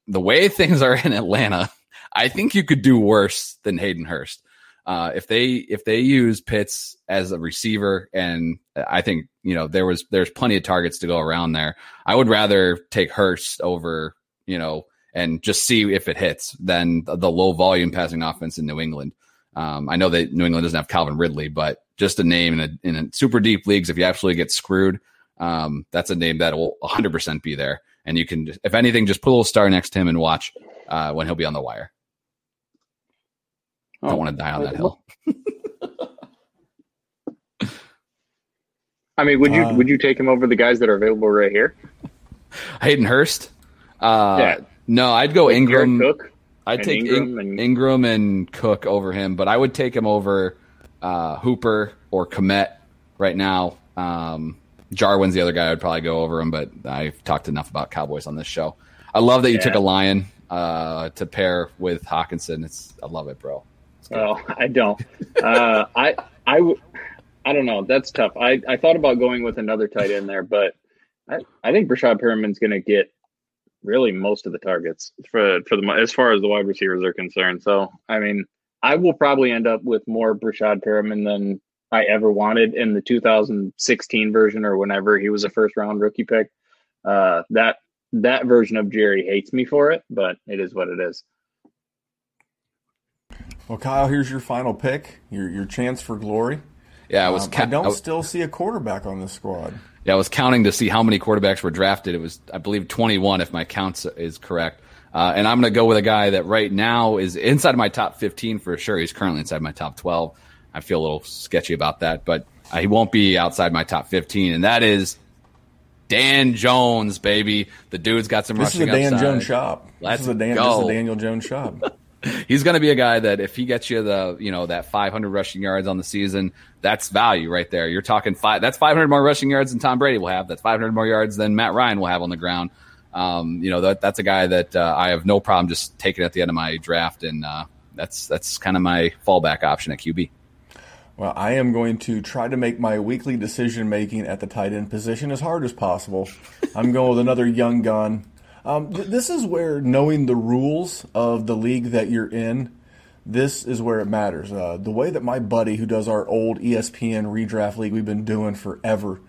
the way things are in Atlanta, I think you could do worse than Hayden Hurst. Uh, if they if they use Pitts as a receiver, and I think you know there was there's plenty of targets to go around there. I would rather take Hurst over you know and just see if it hits than the, low volume passing offense in New England. Um, I know that New England doesn't have Calvin Ridley, but just a name in a, in a super deep leagues, if you absolutely get screwed, um, that's a name that will 100% be there. And you can, if anything, just put a little star next to him and watch uh, when he'll be on the wire. I don't want to die on that hill. I mean, would you uh, would you take him over the guys that are available right here? Hayden Hurst. Uh, yeah. No, I'd go like Engram. Cook I'd take Engram, In, and... Engram and Cook over him, but I would take him over uh, Hooper or Kmet right now. Um, Jarwin's the other guy I'd probably go over him, but I've talked enough about Cowboys on this show. I love that you yeah. took a Lion uh, to pair with Hockenson. It's I love it, bro. Oh, I don't. uh, I I w- I don't know. That's tough. I, I thought about going with another tight end there, but I, I think Breshad Perriman's going to get really most of the targets for for the as far as the wide receivers are concerned. So I mean, I will probably end up with more Breshad Perriman than I ever wanted in the 2016 version or whenever he was a first round rookie pick. Uh, that that version of Jerry hates me for it, but it is what it is. Well, Kyle, here's your final pick, your your chance for glory. Yeah, I was. Um, ca- I don't I- still see a quarterback on this squad. Yeah, I was counting to see how many quarterbacks were drafted. It was, I believe, 21 if my count is correct. Uh, and I'm going to go with a guy that right now is inside my top 15 for sure. He's currently inside my top 12. I feel a little sketchy about that, but uh, he won't be outside my top 15, and that is Dan Jones, baby. The dude's got some This is a Dan upside. Jones shop. Let's this is a Dan, go. This is a Daniel Jones shop. He's going to be a guy that if he gets you the, you know, that 500 rushing yards on the season, that's value right there. You're talking five. That's 500 more rushing yards than Tom Brady will have. That's 500 more yards than Matt Ryan will have on the ground. Um, you know, that that's a guy that uh, I have no problem just taking at the end of my draft, and uh, that's that's kind of my fallback option at QB. Well, I am going to try to make my weekly decision making at the tight end position as hard as possible. I'm going with another young gun. Um, th- this is where knowing the rules of the league that you're in, this is where it matters. Uh, the way that my buddy, who does our old ESPN redraft league we've been doing forever,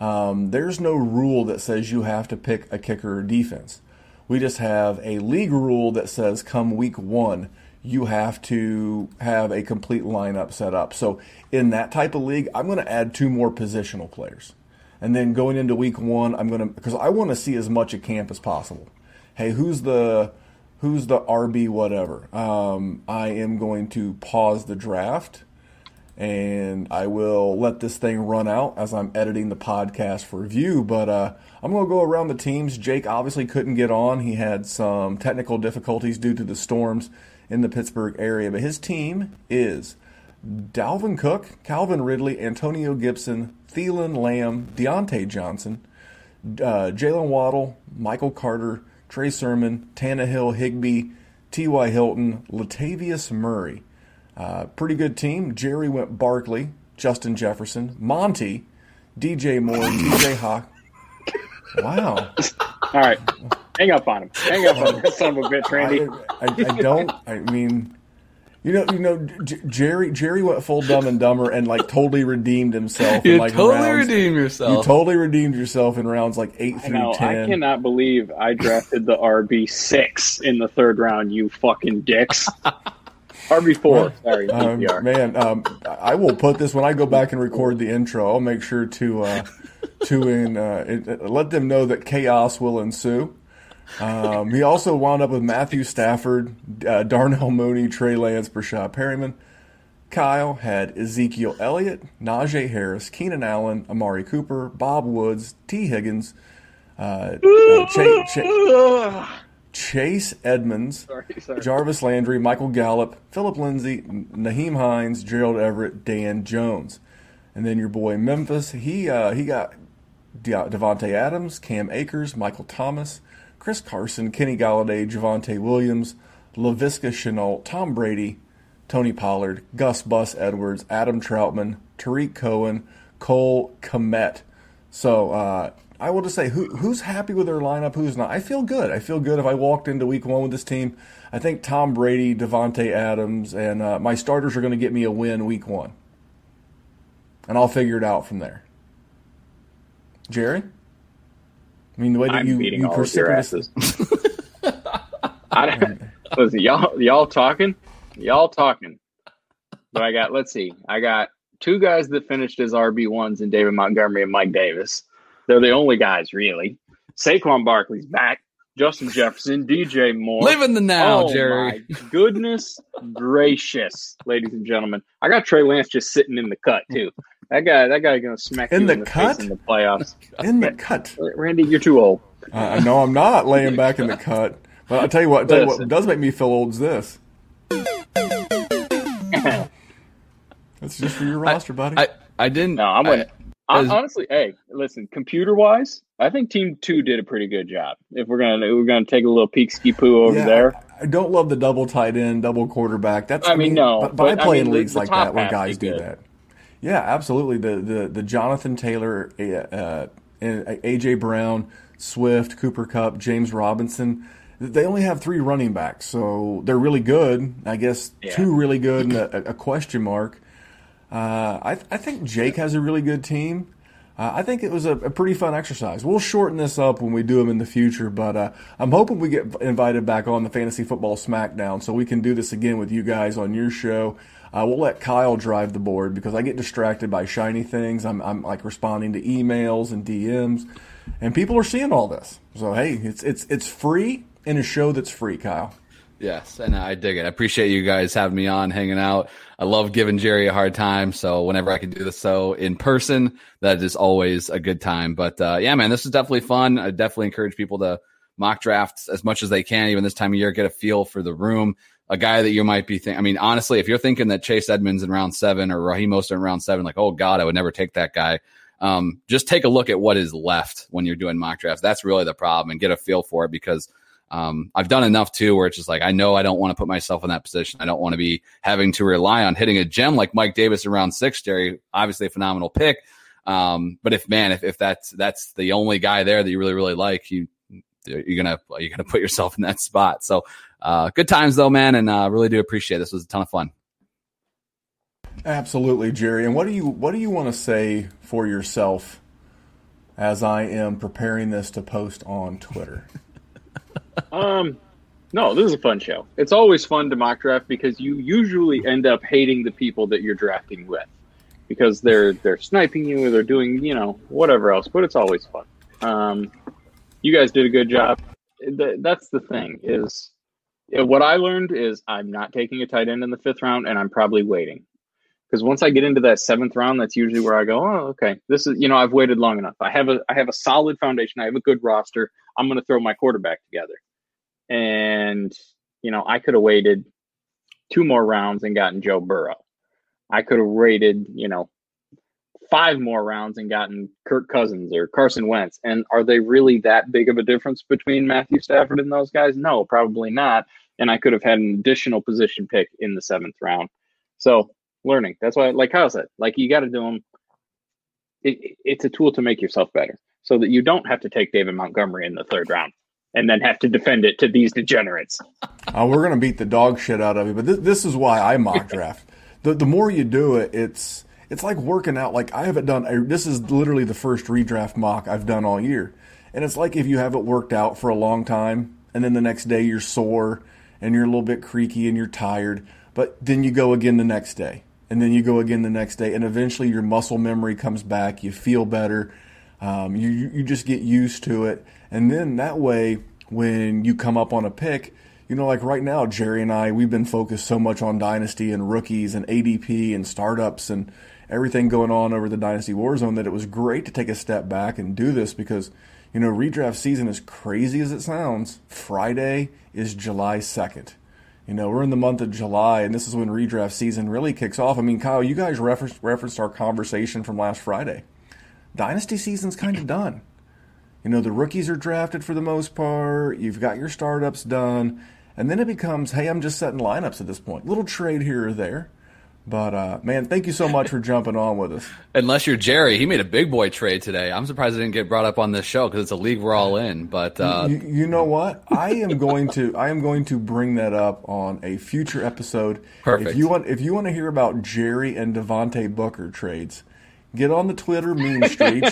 um, there's no rule that says you have to pick a kicker or defense. We just have a league rule that says come week one, you have to have a complete lineup set up. So in that type of league, I'm going to add two more positional players. And then going into week one, I'm to because I want to see as much at camp as possible. Hey, who's the who's the RB whatever? Um, I am going to pause the draft and I will let this thing run out as I'm editing the podcast for review. But uh, I'm going to go around the teams. Jake obviously couldn't get on. He had some technical difficulties due to the storms in the Pittsburgh area. But his team is Dalvin Cook, Calvin Ridley, Antonio Gibson, Thielen Lamb, Diontae Johnson, uh, Jaylen Waddle, Michael Carter, Trey Sermon, Tannehill, Higbee, T.Y. Hilton, Latavius Murray. Uh, pretty good team. Jerry went Barkley, Justin Jefferson, Monty, DJ Moore, DJ Hawk. Wow. All right, hang up on him. Hang up on that son of a bitch, Randy. I, I, I don't. I mean, you know, you know, J- Jerry. Jerry went full Dumb and Dumber and like totally redeemed himself. in, like rounds, You yourself. You totally redeemed yourself in rounds like eight I through know. I cannot believe I drafted the RB six in the third round. You fucking dicks. RB four. Sorry, Um, man, um, I will put this when I go back and record the intro. I'll make sure to uh, to in, uh, it, let them know that chaos will ensue. Um, he also wound up with Matthew Stafford, uh, Darnell Mooney, Trey Lance, Breshad Perriman. Kyle had Ezekiel Elliott, Najee Harris, Keenan Allen, Amari Cooper, Bob Woods, T. Higgins, uh, uh, Cha- Cha- Chase Edmonds, Sorry, sorry. Jarvis Landry, Michael Gallup, Philip Lindsay, Nyheim Hines, Gerald Everett, Dan Jones, and then your boy Memphis. He uh, he got De- Davante Adams, Cam Akers, Michael Thomas, Chris Carson, Kenny Golladay, Javonte Williams, Laviska Shenault, Tom Brady, Tony Pollard, Gus Bus Edwards, Adam Trautman, Tarik Cohen, Cole Kmet. So uh, I will just say, who, who's happy with their lineup? Who's not? I feel good. I feel good if I walked into Week One with this team. I think Tom Brady, Davante Adams, and uh, my starters are going to get me a win Week One, and I'll figure it out from there. Jerry, I mean the way that I'm you beating you all of your precipitous- asses. I don't, listen, y'all, y'all talking, y'all talking. But I got, let's see, I got two guys that finished as RB ones in David Montgomery and Mike Davis. They're the only guys, really. Saquon Barkley's back. Justin Jefferson, DJ Moore. Live in the now, oh Jerry. my goodness gracious, ladies and gentlemen! I got Trey Lance just sitting in the cut too. That guy, that guy gonna smack In you the in the cut? face in the playoffs. in the cut. Randy, you're too old. Uh, no, I'm not laying back in the cut. But I'll tell you what. Tell you what does make me feel old is this. That's just for your roster, buddy. I, I didn't. No, I'm I- with. I, as- honestly, hey, listen, computer wise, I think Team Two did a pretty good job. If we're gonna we're gonna take a little peek ski poo over Yeah, there, I don't love the double tight end, double quarterback. That's I mean, no, but, but I but, I play in mean, the- leagues the like top that where guys do good. that. Yeah, absolutely. The the the Jonathan Taylor, uh, AJ Brown, Swift, Cooper Kupp, James Robinson. They only have three running backs, so they're really good. I guess Yeah. two really good and a, a question mark. Uh, I, I think Jake has a really good team. Uh, I think it was a, a pretty fun exercise. We'll shorten this up when we do them in the future, but uh, I'm hoping we get invited back on the Fantasy Football Smackdown so we can do this again with you guys on your show. Uh, we'll let Kyle drive the board because I get distracted by shiny things. I'm, I'm like responding to emails and DMs, and people are seeing all this. So hey, it's it's it's free in a show that's free, Kyle. Yes, and I dig it. I appreciate you guys having me on, hanging out. I love giving Jerry a hard time. So whenever I can do this so in person, that is always a good time. But uh, yeah, man, this is definitely fun. I definitely encourage people to mock drafts as much as they can, even this time of year, get a feel for the room. A guy that you might be thinking, I mean, honestly, if you're thinking that Chase Edmonds in round seven or Raheem Mostert in round seven, like, oh God, I would never take that guy. Um, just take a look at what is left when you're doing mock drafts. That's really the problem and get a feel for it because um, I've done enough too where it's just like I know I don't want to put myself in that position. I don't want to be having to rely on hitting a gem like Mike Davis around six. Jerry, obviously a phenomenal pick. Um, but if man, if, if that's that's the only guy there that you really really like, you you're gonna you're gonna put yourself in that spot. So uh, good times though, man, and uh, really do appreciate it. this. Was a ton of fun. Absolutely, Jerry. And what do you what do you want to say for yourself as I am preparing this to post on Twitter? um, no, this is a fun show. It's always fun to mock draft because you usually end up hating the people that you're drafting with because they're they're sniping you or they're doing you know whatever else. But it's always fun. Um, you guys did a good job. That's the thing is what I learned is I'm not taking a tight end in the fifth round, and I'm probably waiting because once I get into that seventh round, that's usually where I go. Oh, okay, this is you know I've waited long enough. I have a I have a solid foundation. I have a good roster. I'm going to throw my quarterback together, and you know I could have waited two more rounds and gotten Joe Burrow. I could have waited you know five more rounds and gotten Kirk Cousins or Carson Wentz. And are they really that big of a difference between Matthew Stafford and those guys? No, probably not. And I could have had an additional position pick in the seventh round. So learning. That's why, like Kyle said, like you got to do them. It, it's a tool to make yourself better so that you don't have to take David Montgomery in the third round and then have to defend it to these degenerates. Uh, we're going to beat the dog shit out of you, but this, this is why I mock draft. the, the more you do it, it's it's like working out. Like I haven't done. A, this is literally the first redraft mock I've done all year, and it's like if you haven't worked out for a long time, and then the next day you're sore and you're a little bit creaky and you're tired, but then you go again the next day, and then you go again the next day, and eventually your muscle memory comes back. You feel better. Um, you you just get used to it, and then that way when you come up on a pick you know, like right now, Jerry and I, we've been focused so much on dynasty and rookies and ADP and startups and everything going on over the Dynasty Warzone that it was great to take a step back and do this because, you know, redraft season, as crazy as it sounds, Friday is July 2nd. You know, we're in the month of July, and this is when redraft season really kicks off. I mean, Kyle, you guys referenced, referenced our conversation from last Friday. Dynasty season's kind of done. You know, the rookies are drafted for the most part, you've got your startups done, and then it becomes, hey, I'm just setting lineups at this point. Little trade here or there. But uh, man, thank you so much for jumping on with us. Unless you're Jerry, he made a big boy trade today. I'm surprised it didn't get brought up on this show because it's a league we're all in. But uh... you, you, know what? I am going to I am going to bring that up on a future episode. Perfect. If you want if you want to hear about Jerry and Devontae Booker trades, get on the Twitter meme street.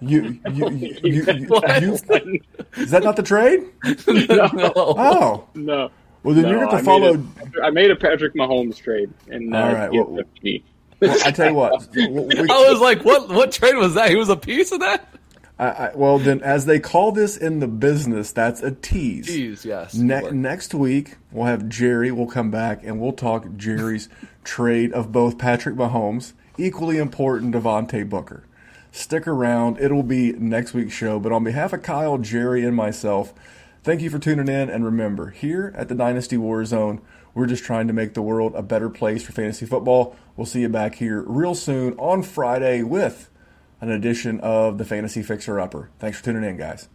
you, you, you, you, you, is that not the trade? no. Oh no. Well, then no, you're going to follow. Made a, I made a Patrick Mahomes trade, and uh, all right. Well, well, I tell you what. We, I was like, "What? What trade was that? He was a piece of that." I, I, well, then, as they call this in the business, that's a tease. Tease, yes. Ne- next week, we'll have Jerry. We'll come back and we'll talk Jerry's trade of both Patrick Mahomes, equally important Devontae Booker. Stick around; it'll be next week's show. But on behalf of Kyle, Jerry, and myself. Thank you for tuning in, and remember, here at the Dynasty Warzone, we're just trying to make the world a better place for fantasy football. We'll see you back here real soon on Friday with an edition of the Fantasy Fixer Upper. Thanks for tuning in, guys.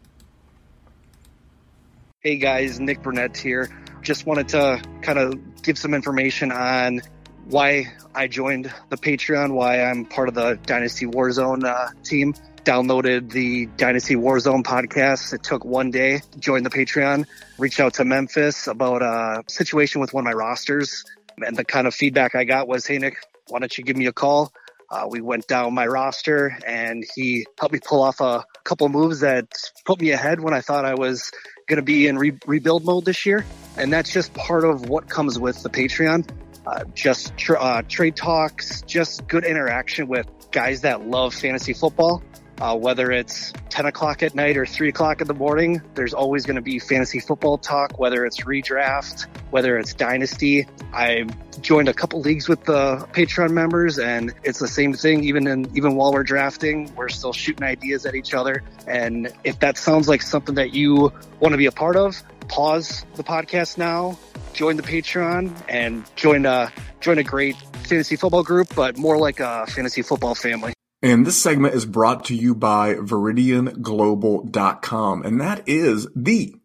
Hey guys, Nick Burnett here. Just wanted to kind of give some information on why I joined the Patreon, why I'm part of the Dynasty Warzone uh, team downloaded the Dynasty Warzone podcast. It took one day joined the Patreon, reached out to Memphis about a situation with one of my rosters. And the kind of feedback I got was, Hey, Nick, why don't you give me a call? Uh, we went down my roster and he helped me pull off a couple moves that put me ahead when I thought I was going to be in re- rebuild mode this year. And that's just part of what comes with the Patreon. uh, just uh, trade talks, just good interaction with guys that love fantasy football. Uh, whether it's 10 o'clock at night or 3 o'clock in the morning, there's always going to be fantasy football talk, whether it's redraft, whether it's dynasty. I joined a couple leagues with the Patreon members, and it's the same thing. Even in, even while we're drafting, we're still shooting ideas at each other. And if that sounds like something that you want to be a part of, pause the podcast now, join the Patreon, and join a join a great fantasy football group, but more like a fantasy football family. And this segment is brought to you by ViridianGlobal.com. And that is the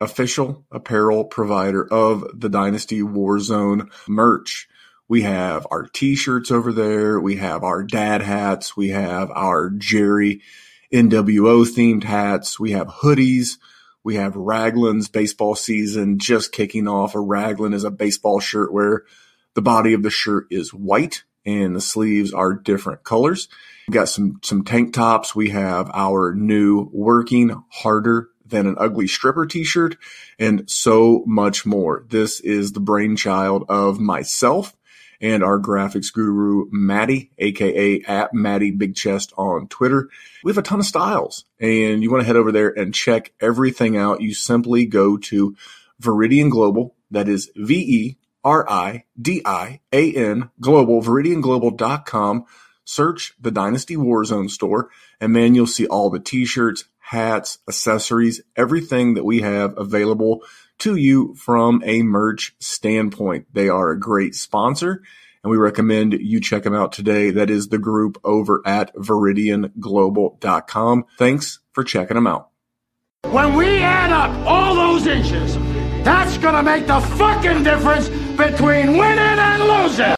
official apparel provider of the Dynasty Warzone merch. We have our t-shirts over there. We have our dad hats. We have our Jerry NWO themed hats. We have hoodies. We have Raglan's baseball season just kicking off. A Raglan is a baseball shirt where the body of the shirt is white and the sleeves are different colors. We got some some tank tops. We have our new working harder than an ugly stripper t-shirt and so much more. This is the brainchild of myself and our graphics guru, Maddie, aka at Maddie Big Chest on Twitter. We have a ton of styles and you want to head over there and check everything out. You simply go to Viridian Global. That is V-E R I D I A N Global, ViridianGlobal.com search the Dynasty Warzone store, and man, you'll see all the t-shirts, hats, accessories, everything that we have available to you from a merch standpoint. They are a great sponsor and we recommend you check them out today. That is the group over at viridianglobal.com. Thanks for checking them out. When we add up all those inches, that's gonna make the fucking difference between winning and losing.